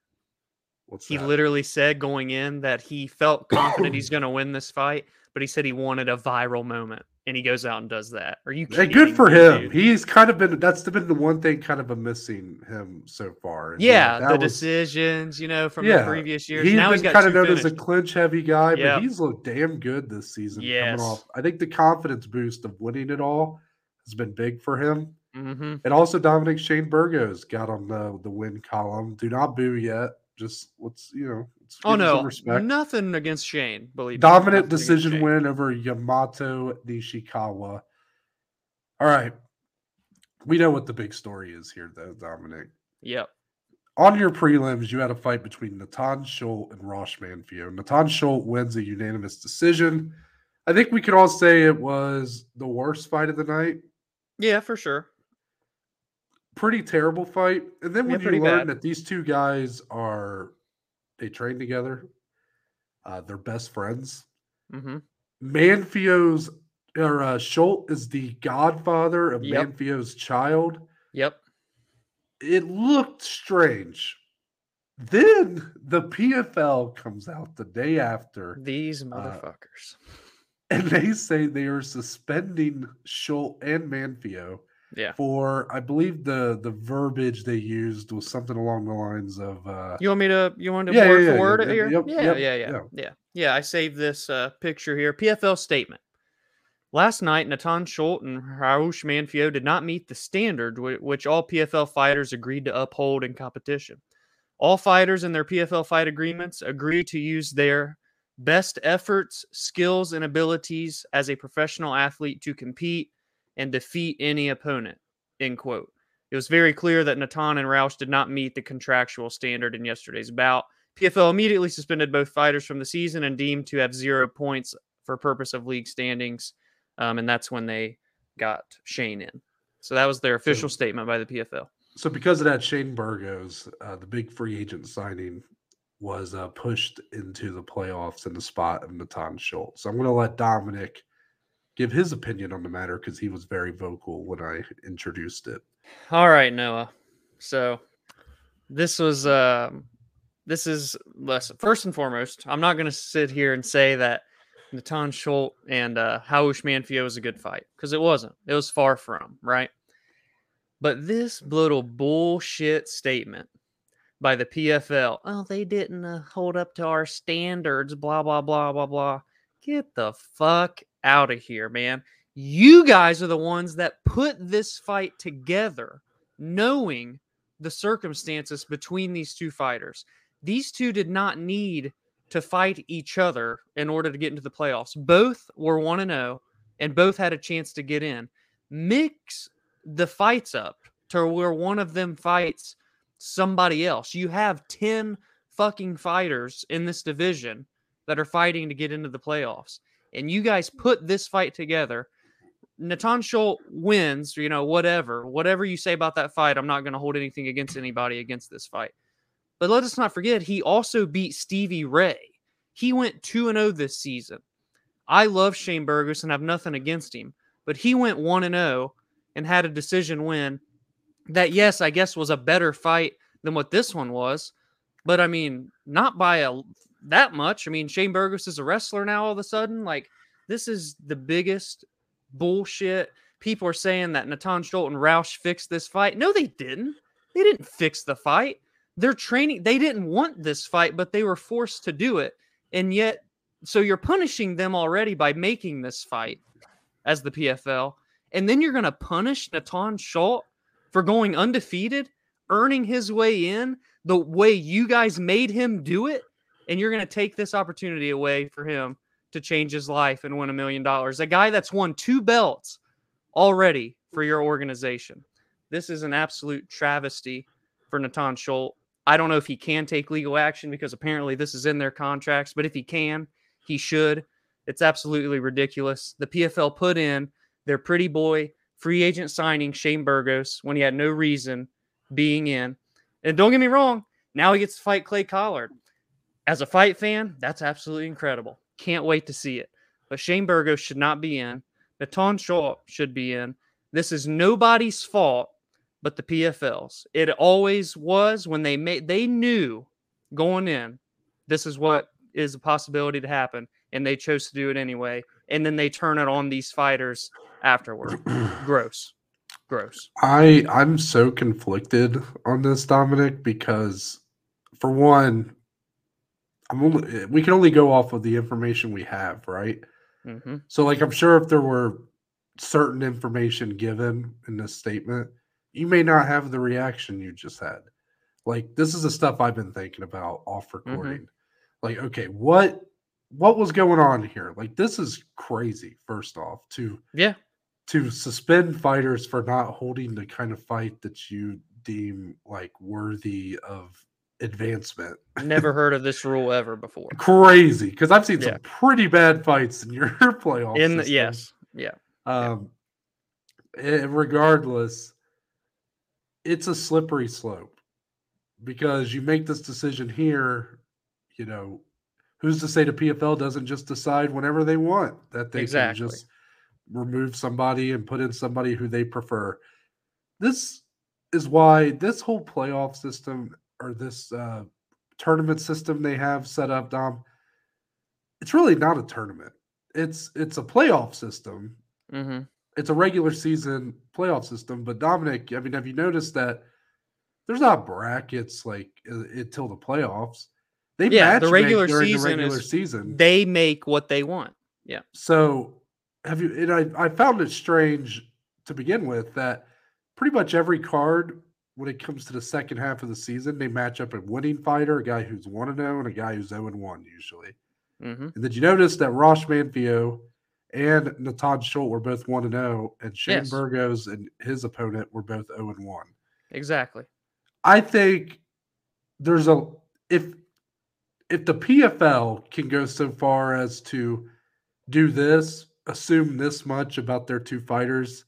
What's He that? literally said going in that he felt *coughs* confident he's going to win this fight, but he said he wanted a viral moment, and he goes out and does that. Are you Hey, kidding good for him. dude? He's kind of been that's been the one thing kind of a missing him so far. Yeah, the was- decisions, you know, from Yeah, the previous years. He's now been he's kind of known as a clinch heavy guy, Yep. but he's looked damn good this season. Yes. Coming off, I think the confidence boost of winning it all has been big for him. Mhm. And also Dominic Shane Burgos got on the the win column. Do not boo yet. Just let's you know. Let's Oh give him some no, respect. nothing against Shane. Believe me, Dominant decision win over Yamato Nishikawa. All right. We know what the big story is here, though, Dominic. Yep. On your prelims, you had a fight between Natan Schulte and Raush Manfio. Natan Schulte wins a unanimous decision. I think we could all say it was the worst fight of the night. Yeah, for sure. Pretty terrible fight. And then Yeah, when you learn bad. that these two guys are they train together, uh, they're best friends. Mm-hmm. Manfio's or uh, Schulte is the godfather of Yep. Manfio's child. Yep. It looked strange. Then the PFL comes out the day after, These Uh, motherfuckers. And they say they are suspending Schulte and Manfio Yeah. for, I believe the the verbiage they used was something along the lines of, uh, You want me to? You want to Yeah, word yeah, for yeah, word yeah, here? yep, yeah, yep, yeah, yeah, yeah. yeah, yeah. I saved this uh, picture here. PFL statement. Last night, Natan Schulte and Raush Manfio did not meet the standard which all PFL fighters agreed to uphold in competition. All fighters in their PFL fight agreements agree to use their best efforts, skills, and abilities as a professional athlete to compete and defeat any opponent. End quote. It was very clear that Natan and Raush did not meet the contractual standard in yesterday's bout. PFL immediately suspended both fighters from the season and deemed to have zero points for purpose of league standings um, and that's when they got Shane in. So that was their official so, statement by the PFL. So because of that, Shane Burgos, uh, the big free agent signing, was uh, pushed into the playoffs in the spot of Natan Schulte. So I'm going to let Dominic give his opinion on the matter because he was very vocal when I introduced it. All right, Noah. So this was uh, this is listen. First and foremost, I'm not going to sit here and say that Natan Schulte and uh, Raush Manfio was a good fight because it wasn't. It was far from right. But this little bullshit statement by the PFL, oh, they didn't uh, hold up to our standards, blah blah blah blah blah. Get the fuck out of here, man. You guys are the ones that put this fight together, knowing the circumstances between these two fighters. These two did not need to fight each other in order to get into the playoffs. Both were 1 and 0 and both had a chance to get in. Mix the fights up to where one of them fights somebody else. You have 10 fucking fighters in this division that are fighting to get into the playoffs. And you guys put this fight together. Natan Schulte wins, you know, whatever. Whatever you say about that fight, I'm not going to hold anything against anybody against this fight. But let us not forget, he also beat Stevie Ray. He went 2 0 this season. I love Shane Burgos and have nothing against him, but he went 1 0 and had a decision win that, yes, I guess was a better fight than what this one was. But I mean, not by a that much. I mean, Shane Burgos is a wrestler now all of a sudden. Like, this is the biggest bullshit. People are saying that Natan Schulte and Raush fixed this fight. No, they didn't. They didn't fix the fight they're training they didn't want this fight but they were forced to do it and yet so you're punishing them already by making this fight as the PFL and then you're going to punish Natan Schulte for going undefeated earning his way in the way you guys made him do it and you're going to take this opportunity away for him to change his life and win a million dollars a guy that's won two belts already for your organization this is an absolute travesty for Natan Schulte I don't know if he can take legal action because apparently this is in their contracts, but if he can, he should. It's absolutely ridiculous. The PFL put in their pretty boy free agent signing Shane Burgos when he had no reason being in. And don't get me wrong, now he gets to fight Clay Collard. As a fight fan, that's absolutely incredible. Can't wait to see it. But Shane Burgos should not be in. Natan Schulte should be in. This is nobody's fault but the PFLs. It always was when they made they knew going in this is what is a possibility to happen and they chose to do it anyway and then they turn it on these fighters afterward. Gross. Gross. I I'm so conflicted on this Dominic because for one I'm only we can only go off of the information we have, right? Mm-hmm. So like I'm sure if there were certain information given in this statement you may not have the reaction you just had. Like this is the stuff I've been thinking about off mm-hmm. recording. Mm-hmm. Like, okay, what what was going on here? Like this is crazy, first off, to yeah, to suspend fighters for not holding the kind of fight that you deem like worthy of advancement. Never *laughs* heard of this rule ever before. Crazy, because I've seen yeah. some pretty bad fights in your *laughs* playoffs. In the, yes, yeah. Um, yeah. regardless, it's a slippery slope because you make this decision here, you know, who's to say the PFL doesn't just decide whenever they want that they exactly. can just remove somebody and put in somebody who they prefer. This is why this whole playoff system or this uh, tournament system they have set up, Dom, it's really not a tournament. It's it's a playoff system. Mm-hmm it's a regular season playoff system. But Dominic, I mean, have you noticed that there's not brackets like until the playoffs? They yeah, the regular season the regular is, season. They make what they want. Yeah. So have you? And I I found it strange to begin with that pretty much every card when it comes to the second half of the season, they match up a winning fighter, a guy who's one and zero, and a guy who's zero and one usually. hmm And did you notice that Raush Manfio and Natan Schulte were both one and zero, and Shane Yes. Burgos and his opponent were both zero and one. Exactly. I think there's a if if the PFL can go so far as to do this, assume this much about their two fighters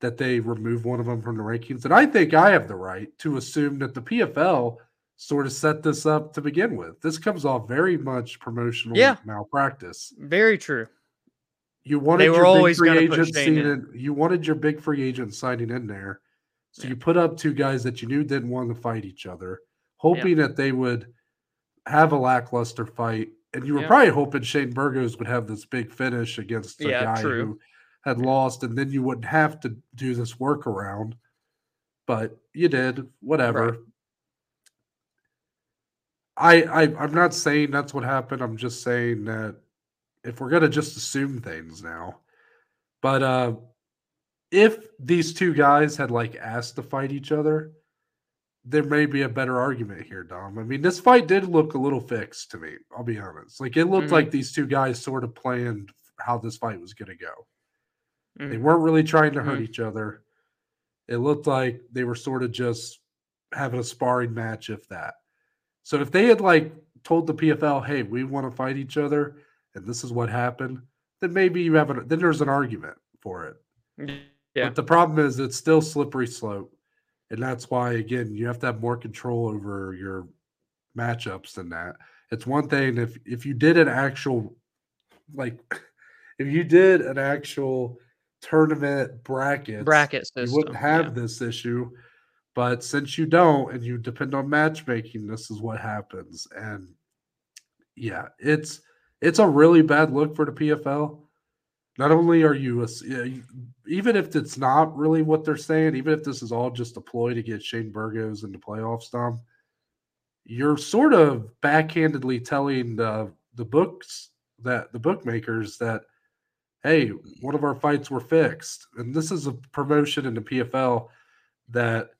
that they remove one of them from the rankings, And I think I have the right to assume that the PFL sort of set this up to begin with. This comes off very much promotional Yeah. malpractice. Very true. You wanted were your always big free agent in. signing- You wanted your big free agent signing in there. So Yeah. you put up two guys that you knew didn't want to fight each other, hoping that they would have a lackluster fight. And you were Yeah. probably hoping Shane Burgos would have this big finish against a Yeah, guy true. who had lost, and then you wouldn't have to do this workaround. But you did, whatever. Right. I, I I'm not saying that's what happened. I'm just saying that if we're gonna just assume things now, but uh, if these two guys had like asked to fight each other, there may be a better argument here, Dom. I mean, this fight did look a little fixed to me. I'll be honest. Like it looked Mhm. like these two guys sort of planned how this fight was gonna go. They Mhm. weren't really trying to hurt Mhm. each other. It looked like they were sort of just having a sparring match, if that. So if they had like told the PFL, "Hey, we want to fight each other, and this is what happened," then maybe you have an then there's an argument for it. Yeah. But the problem is it's still slippery slope, and that's why again you have to have more control over your matchups than that. It's one thing if if you did an actual like *laughs* if you did an actual tournament bracket Bracket system. you wouldn't have yeah. this issue. But since you don't and you depend on matchmaking, this is what happens. And yeah, it's it's a really bad look for the PFL. Not only are you, a, even if it's not really what they're saying, even if this is all just a ploy to get Shane Burgos into playoffs, Dom, you're sort of backhandedly telling the the books that the bookmakers that hey, one of our fights were fixed. And this is a promotion in the PFL that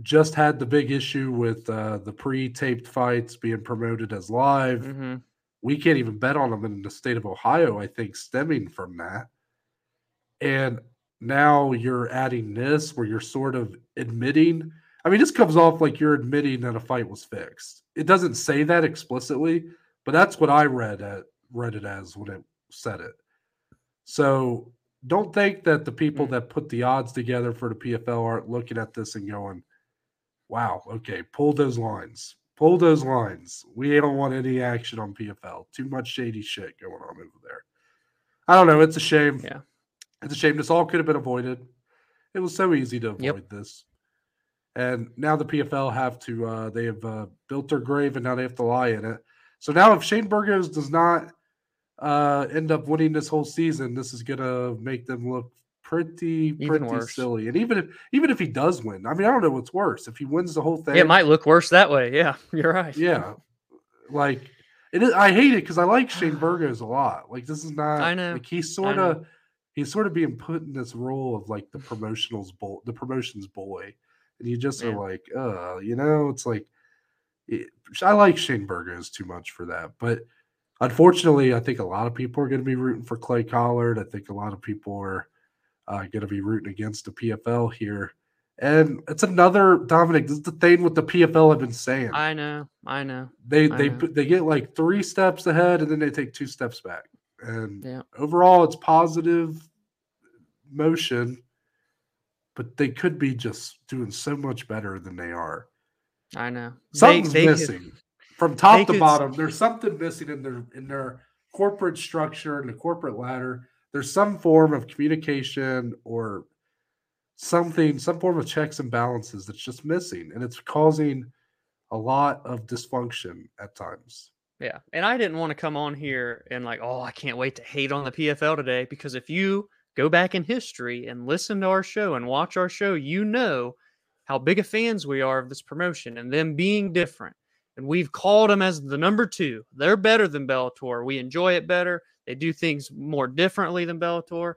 just had the big issue with uh, the pre-taped fights being promoted as live. Mhm. We can't even bet on them in the state of Ohio, I think, stemming from that. And now you're adding this where you're sort of admitting. I mean, this comes off like you're admitting that a fight was fixed. It doesn't say that explicitly, but that's what I read at read it as when it said it. So don't think that the people Mm. that put the odds together for the PFL aren't looking at this and going, wow, okay, pull those lines. Pull those lines. We don't want any action on PFL. Too much shady shit going on over there. I don't know. It's a shame. Yeah. It's a shame. This all could have been avoided. It was so easy to avoid Yep. this. And now the PFL have to, uh, they have uh, built their grave and now they have to lie in it. So now if Shane Burgos does not uh, end up winning this whole season, this is going to make them look pretty, pretty silly. And even if, even if he does win, I mean, I don't know what's worse. If he wins the whole thing, It might look worse that way. Yeah, *laughs* you're right. yeah. Like it is, I hate it because I like Shane *sighs* Burgos a lot. Like this is not I know, like he's sort of he's sort of being put in this role of like the promotionals bull the promotions boy. And you just are like, uh, you know, it's like it, I like Shane Burgos too much for that. But unfortunately, I think a lot of people are going to be rooting for Clay Collard. I think a lot of people are uh, going to be rooting against the PFL here. And it's another Dominic. This is the thing with the PFL I've been saying. I know. I know. They I they know. they get like three steps ahead and then they take two steps back. And Yeah. overall, it's positive motion, but they could be just doing so much better than they are. I know. Something's they could- missing from top to could bottom. There's something missing in their in their corporate structure and the corporate ladder. There's some form of communication or something, some form of checks and balances that's just missing, and it's causing a lot of dysfunction at times. Yeah. And I didn't want to come on here and like, oh, I can't wait to hate on the PFL today because if you go back in history and listen to our show and watch our show, you know how big of fans we are of this promotion and them being different. And we've called them as the number two. They're better than Bellator. We enjoy it better. They do things more differently than Bellator.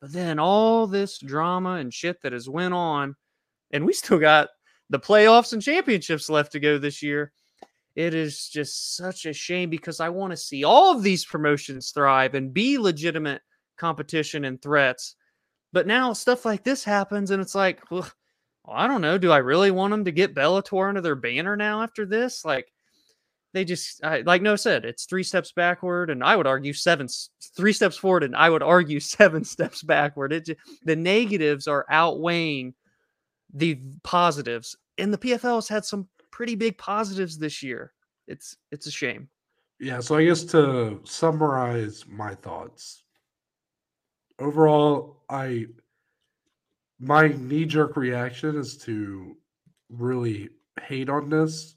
But then all this drama and shit that has went on, and we still got the playoffs and championships left to go this year. It is just such a shame because I want to see all of these promotions thrive and be legitimate competition and threats. But now stuff like this happens, and it's like, well, I don't know. Do I really want them to get Bellator under their banner now after this? Like, they just I, like no said it's three steps backward and i would argue seven three steps forward and i would argue *laughs* seven steps backward. It just, the negatives are outweighing the positives and the pfl has had some pretty big positives this year. It's it's a shame. Yeah so i guess to summarize my thoughts. Overall i my knee-jerk reaction is to really hate on this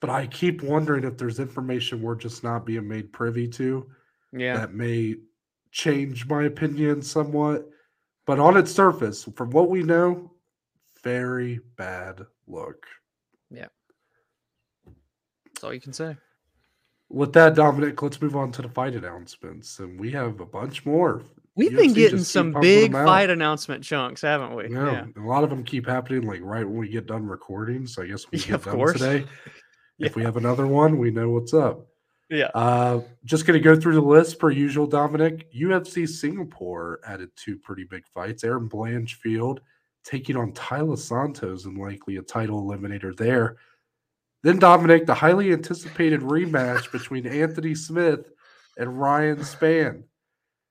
but I keep wondering if there's information we're just not being made privy to yeah that may change my opinion somewhat. But on its surface, from what we know, very bad look. Yeah. That's all you can say. With that, Dominic, let's move on to the fight announcements. And we have a bunch more. We've UFC been getting some big fight announcement chunks, haven't we? Yeah, yeah. A lot of them keep happening like right when we get done recording. So I guess we *laughs* yeah, get done course. today. *laughs* Yeah. If we have another one, we know what's up. Yeah. Uh, just going to go through the list per usual, Dominic. UFC Singapore added two pretty big fights. Erin Blanchfield taking on Taila Santos and likely a title eliminator there. Then, Dominic, the highly anticipated rematch between Anthony Smith and Ryan Spann.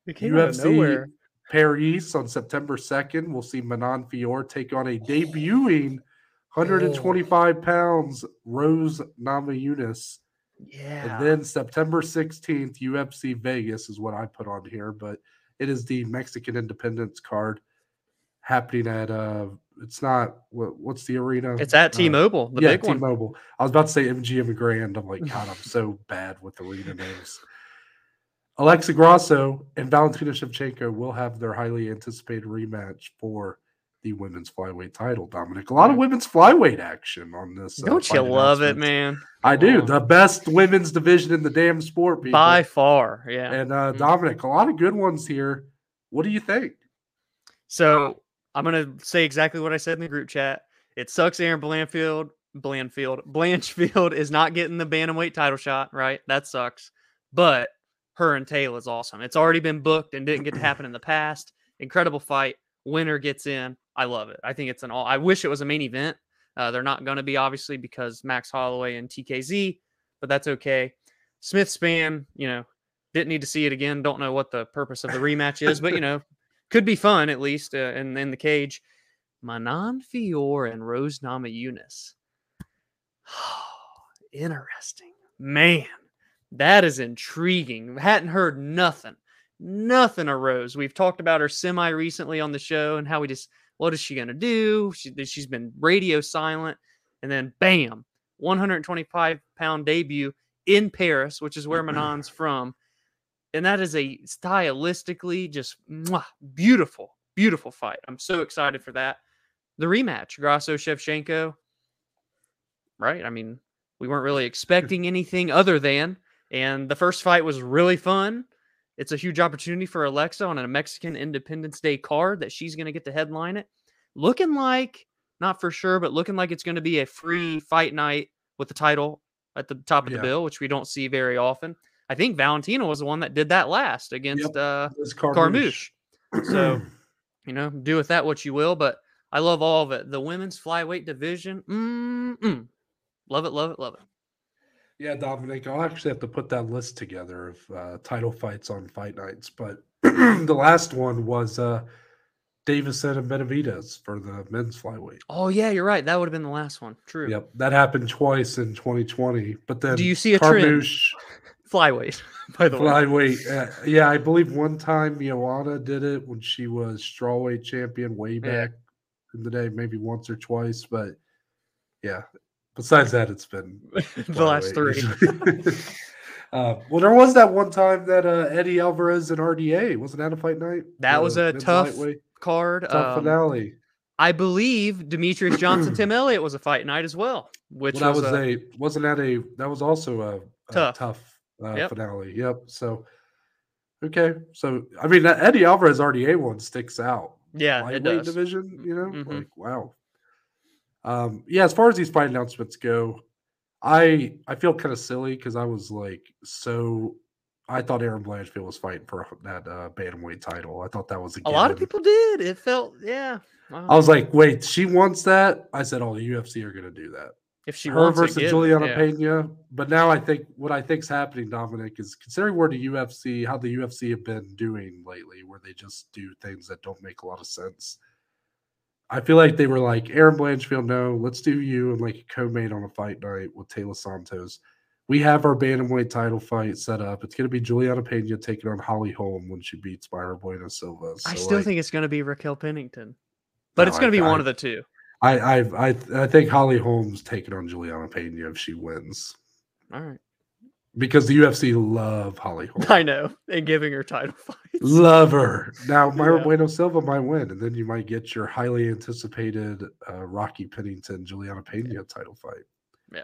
UFC Paris on September 2nd. We'll see Manon Fiorot take on a debuting 125 oh. pounds, Rose Namajunas. Yeah. And then September 16th, UFC Vegas is what I put on here, but it is the Mexican Independence card happening at uh it's not what what's the arena? It's at T-Mobile, uh, yeah, T-Mobile. One. I was about to say MGM Grand. I'm like, God, I'm so *laughs* bad with the arena names. Alexa Grasso and Valentina Shevchenko will have their highly anticipated rematch for the women's flyweight title, Dominic. A lot of women's flyweight action on this. Uh, Don't you love it, man? I do. The best women's division in the damn sport, people. by far. Yeah. And uh, mm-hmm. Dominic, a lot of good ones here. What do you think? So I'm gonna say exactly what I said in the group chat. It sucks. Erin Blanfield, Blanfield, Blanchfield is not getting the bantamweight title shot. Right, that sucks. But her and Taila is awesome. It's already been booked and didn't get to happen in the past. Incredible fight. Winner gets in. I love it. I think it's an all. I wish it was a main event. Uh, they're not going to be obviously because Max Holloway and TKZ, but that's okay. Smith Spann, you know, didn't need to see it again. Don't know what the purpose of the rematch is, but you know, *laughs* could be fun at least uh, in in the cage. Manon Fiorot and Rose Namajunas. *sighs* Interesting, man. That is intriguing. Hadn't heard nothing, nothing arose. We've talked about her semi recently on the show and how we just what is she going to do? She, she's been radio silent. And then, bam, 125 pound debut in Paris, which is where Manon's from. And that is a stylistically just mwah, beautiful, beautiful fight. I'm so excited for that. The rematch, Grasso Shevchenko, right? I mean, we weren't really expecting anything other than, and the first fight was really fun. It's a huge opportunity for Alexa on a Mexican Independence Day card that she's going to get to headline it. Looking like, not for sure, but looking like it's going to be a free fight night with the title at the top of yeah. the bill, which we don't see very often. I think Valentina was the one that did that last against yep. uh, Carmouche. *clears throat* so, you know, do with that what you will, but I love all of it. The women's flyweight division, mm-mm. love it, love it, love it. Yeah, Dominic, I'll actually have to put that list together of uh, title fights on fight nights. But *clears throat* the last one was uh, Deiveson and Benavidez for the men's flyweight. Oh yeah, you're right. That would have been the last one. True. Yep, that happened twice in 2020. But then, do you see a trend? *laughs* Flyweight, *laughs* by the flyweight. way. Uh, yeah, I believe one time Joanna did it when she was strawweight champion way back yeah. in the day, maybe once or twice. But yeah, Besides that, it's been *laughs* the last three. *laughs* uh, well, there was that one time that uh, Eddie Alvarez and RDA wasn't that a fight night? That was a tough card. Tough um, finale. I believe Demetrious Johnson, *clears throat* Tim Elliott was a fight night as well. Which well, that was, was a, wasn't that a that was also a, a tough, tough uh, yep. finale. Yep. So Okay, so I mean that Eddie Alvarez RDA one sticks out. Yeah, it Lightweight does. division, you know, Mhm. like wow. Um, yeah, as far as these fight announcements go, I I feel kind of silly because I was like so I thought Erin Blanchfield was fighting for that uh, bantamweight title. I thought that was a, A lot of people did. It felt, yeah. Wow. I was like, wait, she wants that. I said, oh, the UFC are going to do that. if she Her versus it. Julianna yeah. Pena. But now I think what I think's happening, Dominic, is considering where the UFC, how the UFC have been doing lately, where they just do things that don't make a lot of sense. I feel like they were like Erin Blanchfield, no, let's do you and like a co-main on a fight night with Taila Santos. We have our bantamweight title fight set up. It's going to be Julianna Pena taking on Holly Holm when she beats Mayra Bueno Silva. I still like, think it's going to be Raquel Pennington, but No, it's going to be I- one of the two. I, I I I think Holly Holm's taking on Julianna Pena if she wins All right. Because the UFC love Holly Holm. I know. And giving her title *laughs* fights. Love her. Now, Mayra Yeah. Bueno Silva might win, and then you might get your highly anticipated uh, Rocky Pennington Julianna Pena title fight. Yeah.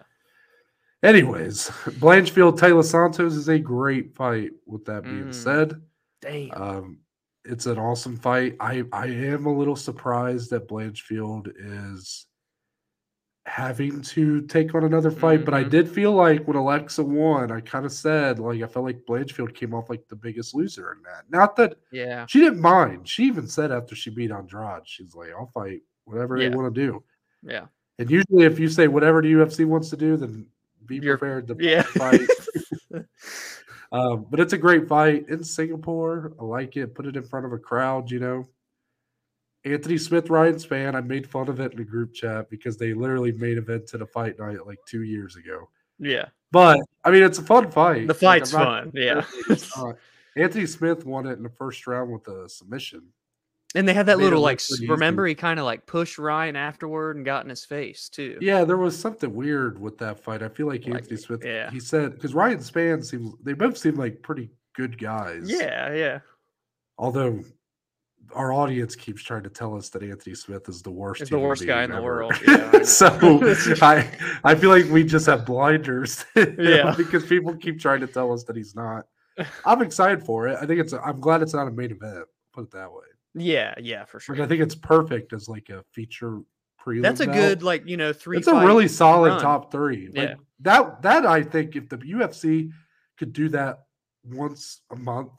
Anyways, Blanchfield Taila Santos is a great fight. With that being Mm. said, Damn. um, it's an awesome fight. I I am a little surprised that Blanchfield is having to take on another fight, but I Mhm. did feel like when Alexa won, I kind of said like I felt like Blanchfield came off like the biggest loser in that. Not that yeah. she didn't mind. She even said after she beat Andrade, she's like, "I'll fight whatever Yeah. they want to do." Yeah. And usually, if you say whatever the UFC wants to do, then be You're- prepared to Yeah. fight. *laughs* Um, but it's a great fight in Singapore. I like it. Put it in front of a crowd, you know. Anthony Smith Ryan Spann. I made fun of it in the group chat because they literally made event to the fight night like two years ago. yeah. But I mean, it's a fun fight. The Like, fight's I'm not fun. Yeah. saying. Uh, Anthony Smith won it in the first round with a submission. And they had that little like pretty s- easy. remember he kind of like pushed Ryan afterward and got in his face too. Yeah, there was something weird with that fight. I feel like Like, Anthony Smith. yeah. He said because Ryan Spann seems they both seem like pretty good guys. Yeah, yeah. Although our audience keeps trying to tell us that Anthony Smith is the worst. Is the worst guy in the world. *laughs* Yeah, I so *laughs* I I feel like we just have blinders. *laughs* Yeah. because people keep trying to tell us that he's not. I'm excited for it. I think it's. I'm glad it's not a main event. Put it that way. Yeah, yeah, for sure. Like I think it's perfect as like a feature prelim. That's a good like, you know, three It's a really solid run. top three. Like Yeah. that that I think if the UFC could do that once a month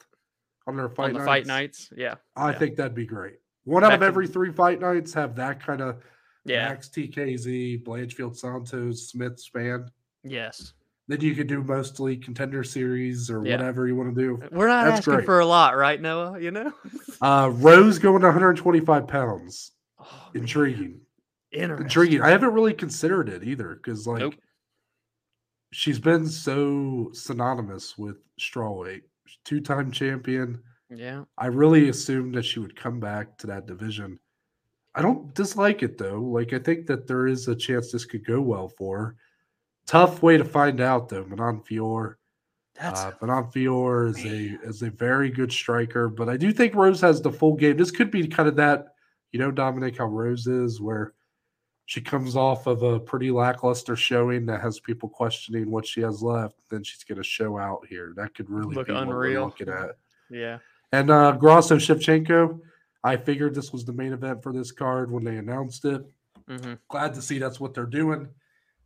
on their fight on the nights, fight nights. Yeah. I yeah. think that'd be great. One out of every three fight nights have that kind of Yeah. Max TKZ, Blanchfield Santos, Smith Spann. Yes. Then you could do mostly contender series or Yeah. whatever you want to do. We're not That's asking great. for a lot, right, Noah? You know? Uh Rose going to 125 pounds. Oh, Intriguing. Intriguing. I haven't really considered it either because like Nope. she's been so synonymous with strawweight, two-time champion. Yeah. I really assumed that she would come back to that division. I don't dislike it though. Like I think that there is a chance this could go well for her. Tough way to find out though. Manon Fiorot. That's Uh, Manon Fiorot is a is a very good striker, but I do think Rose has the full game. This could be kind of that, you know, Dominic, how Rose is, where she comes off of a pretty lackluster showing that has people questioning what she has left. Then she's going to show out here. That could really Look be what we're unreal. looking at. yeah. And uh Grasso Shevchenko, I figured this was the main event for this card when they announced it. hmm Glad to see that's what they're doing.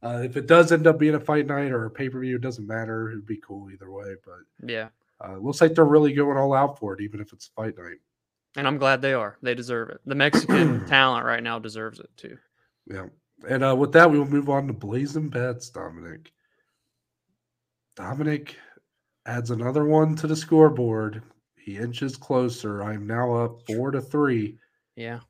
Uh, if it does end up being a fight night or a pay per view, it doesn't matter. It'd be cool either way. But Yeah. uh, looks like they're really going all out for it, even if it's fight night. And I'm glad they are. They deserve it. The Mexican *clears throat* talent right now deserves it too. Yeah. And uh, with that, we will move on to Blazin Bets, Dominic. Dominic adds another one to the scoreboard. He inches closer. I'm now up four to three. Yeah.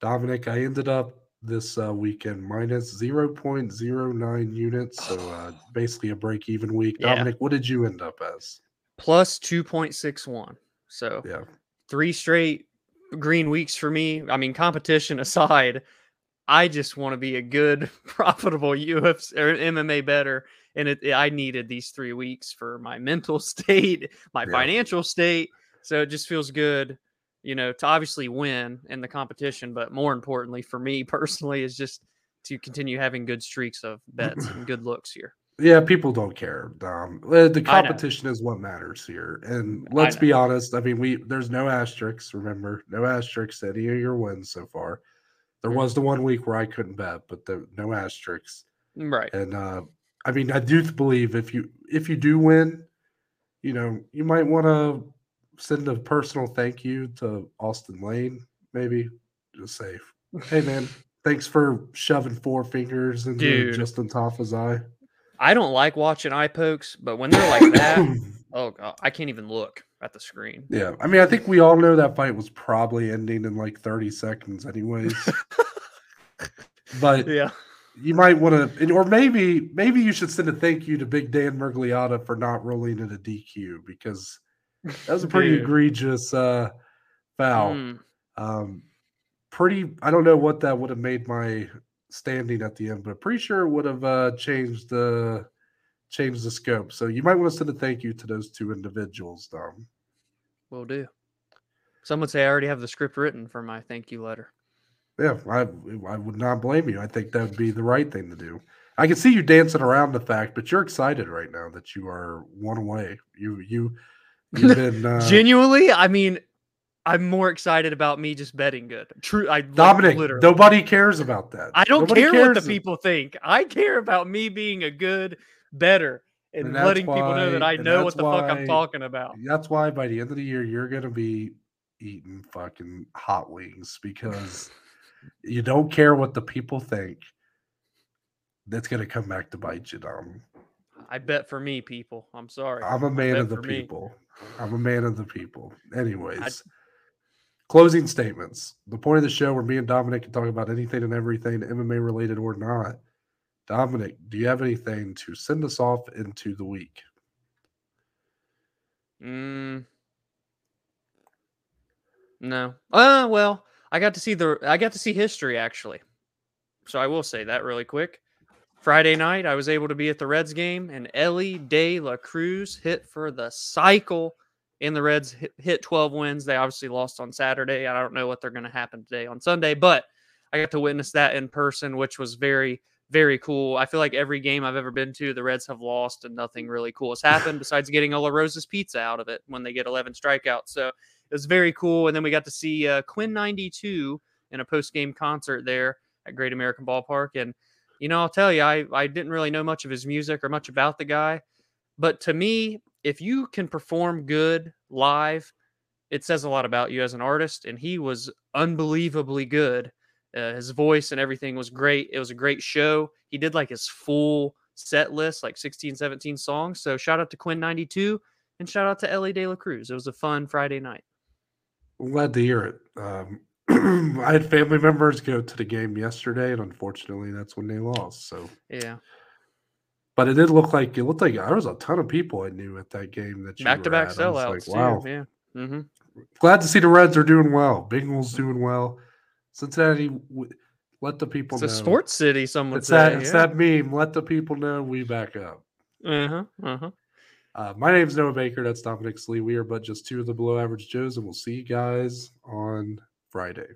Dominic, I ended up this uh, weekend minus 0.09 units. So uh, *sighs* basically a break even week. Yeah. Dominic, what did you end up as? Plus 2.61. So Yeah. three straight green weeks for me. I mean, competition *laughs* aside, I just want to be a good, *laughs* profitable UFC or MMA better. And it, I needed these three weeks for my *laughs* mental state, my Yeah. financial state. So it just feels good, you know, to obviously win in the competition. But more importantly for me *laughs* personally is just to continue having good streaks of bets and good looks here. Yeah, people don't care. Um, the competition is what matters here. And let's be honest. I mean, we there's no asterisks. Remember, no asterisks to any of your wins so far. There Mhm. was the one week where I couldn't bet, but the no asterisks. Right. And uh, I mean, I do believe if you if you do win, you know, you might want to send a personal thank you to Austen Lane. Maybe just say, "Hey, man, *laughs* thanks for shoving four fingers into Dude. Justin Tafa's eye." I don't like watching eye pokes, but when they're like that, *coughs* oh god, I can't even look at the screen. Yeah, I mean, I think we all know that fight was probably ending in like 30 seconds, anyways. *laughs* but Yeah. you might want to, or maybe, maybe you should send a thank you to Big Dan Miragliotta for not rolling in a DQ because that was a *laughs* pretty egregious uh, foul. Mm. Um, pretty, I don't know what that would have made my standing at the end, but pretty sure it would have uh, changed the changed the scope. So you might want to send a thank you to those two individuals, Dom. Will do. Some would say I already have the script written for my thank you letter. Yeah, I I would not blame you. I think that would be the right thing to do. I can see you dancing around the fact, but you're excited right now that you are one away. You you you've *laughs* been uh, Genuinely, I mean, I'm more excited about me just betting good. True, I Dominic. literally. Nobody cares about that. I don't Nobody care what the people think. I care about me being a good better and, And letting people know that I know what the fuck I'm talking about. That's why by the end of the year you're gonna be eating fucking hot wings because you don't care what the people think. That's gonna come back to bite you, Dom. I bet for me, people. I'm sorry. I'm a man of the for me. people. I'm a man of the people. Anyways, closing statements. The point of the show where me and Dominic can talk about anything and everything, MMA related or not. Dominic, do you have anything to send us off into the week? Mm. No. Uh well, I got to see the I got to see history actually. So I will say that really quick. Friday night, I was able to be at the Reds game, and Elly De La Cruz hit for the cycle in the Reds hit, hit 12 wins. They obviously lost on Saturday. I don't know what they're going to happen today on Sunday, but I got to witness that in person, which was very, very cool. I feel like every game I've ever been to, the Reds have lost and nothing really cool has happened besides getting Ola Rose's pizza out of it when they get 11 strikeouts. So it was very cool. And then we got to see uh, Quinn 92 in a post game concert there at Great American Ballpark. And, you know, I'll tell you, I, I didn't really know much of his music or much about the guy. But to me, if you can perform good live, it says a lot about you as an artist. And he was unbelievably good. Uh, his voice and everything was great. It was a great show. He did like his full set list, like 16, 17 songs. So shout out to Quinn92 and shout out to Elly De La Cruz. It was a fun Friday night. I'm glad to hear it. Um, *clears throat* I had family members go to the game yesterday, and unfortunately, that's when they lost. So, Yeah. but it did look like it looked like there was a ton of people I knew at that game that you Back to back were at. I was sellouts. like, wow, Too. Yeah. hmm glad to see the Reds are doing well. Bengals doing well. Cincinnati, w- let the people It's a sports city, some would It's say. that it's yeah. that meme. Let the people know we back up. Uh-huh. Uh-huh. Uh, my name's Noah Baker. That's Dominic Slee. We are but just two of the below average Joes, and we'll see you guys on Friday.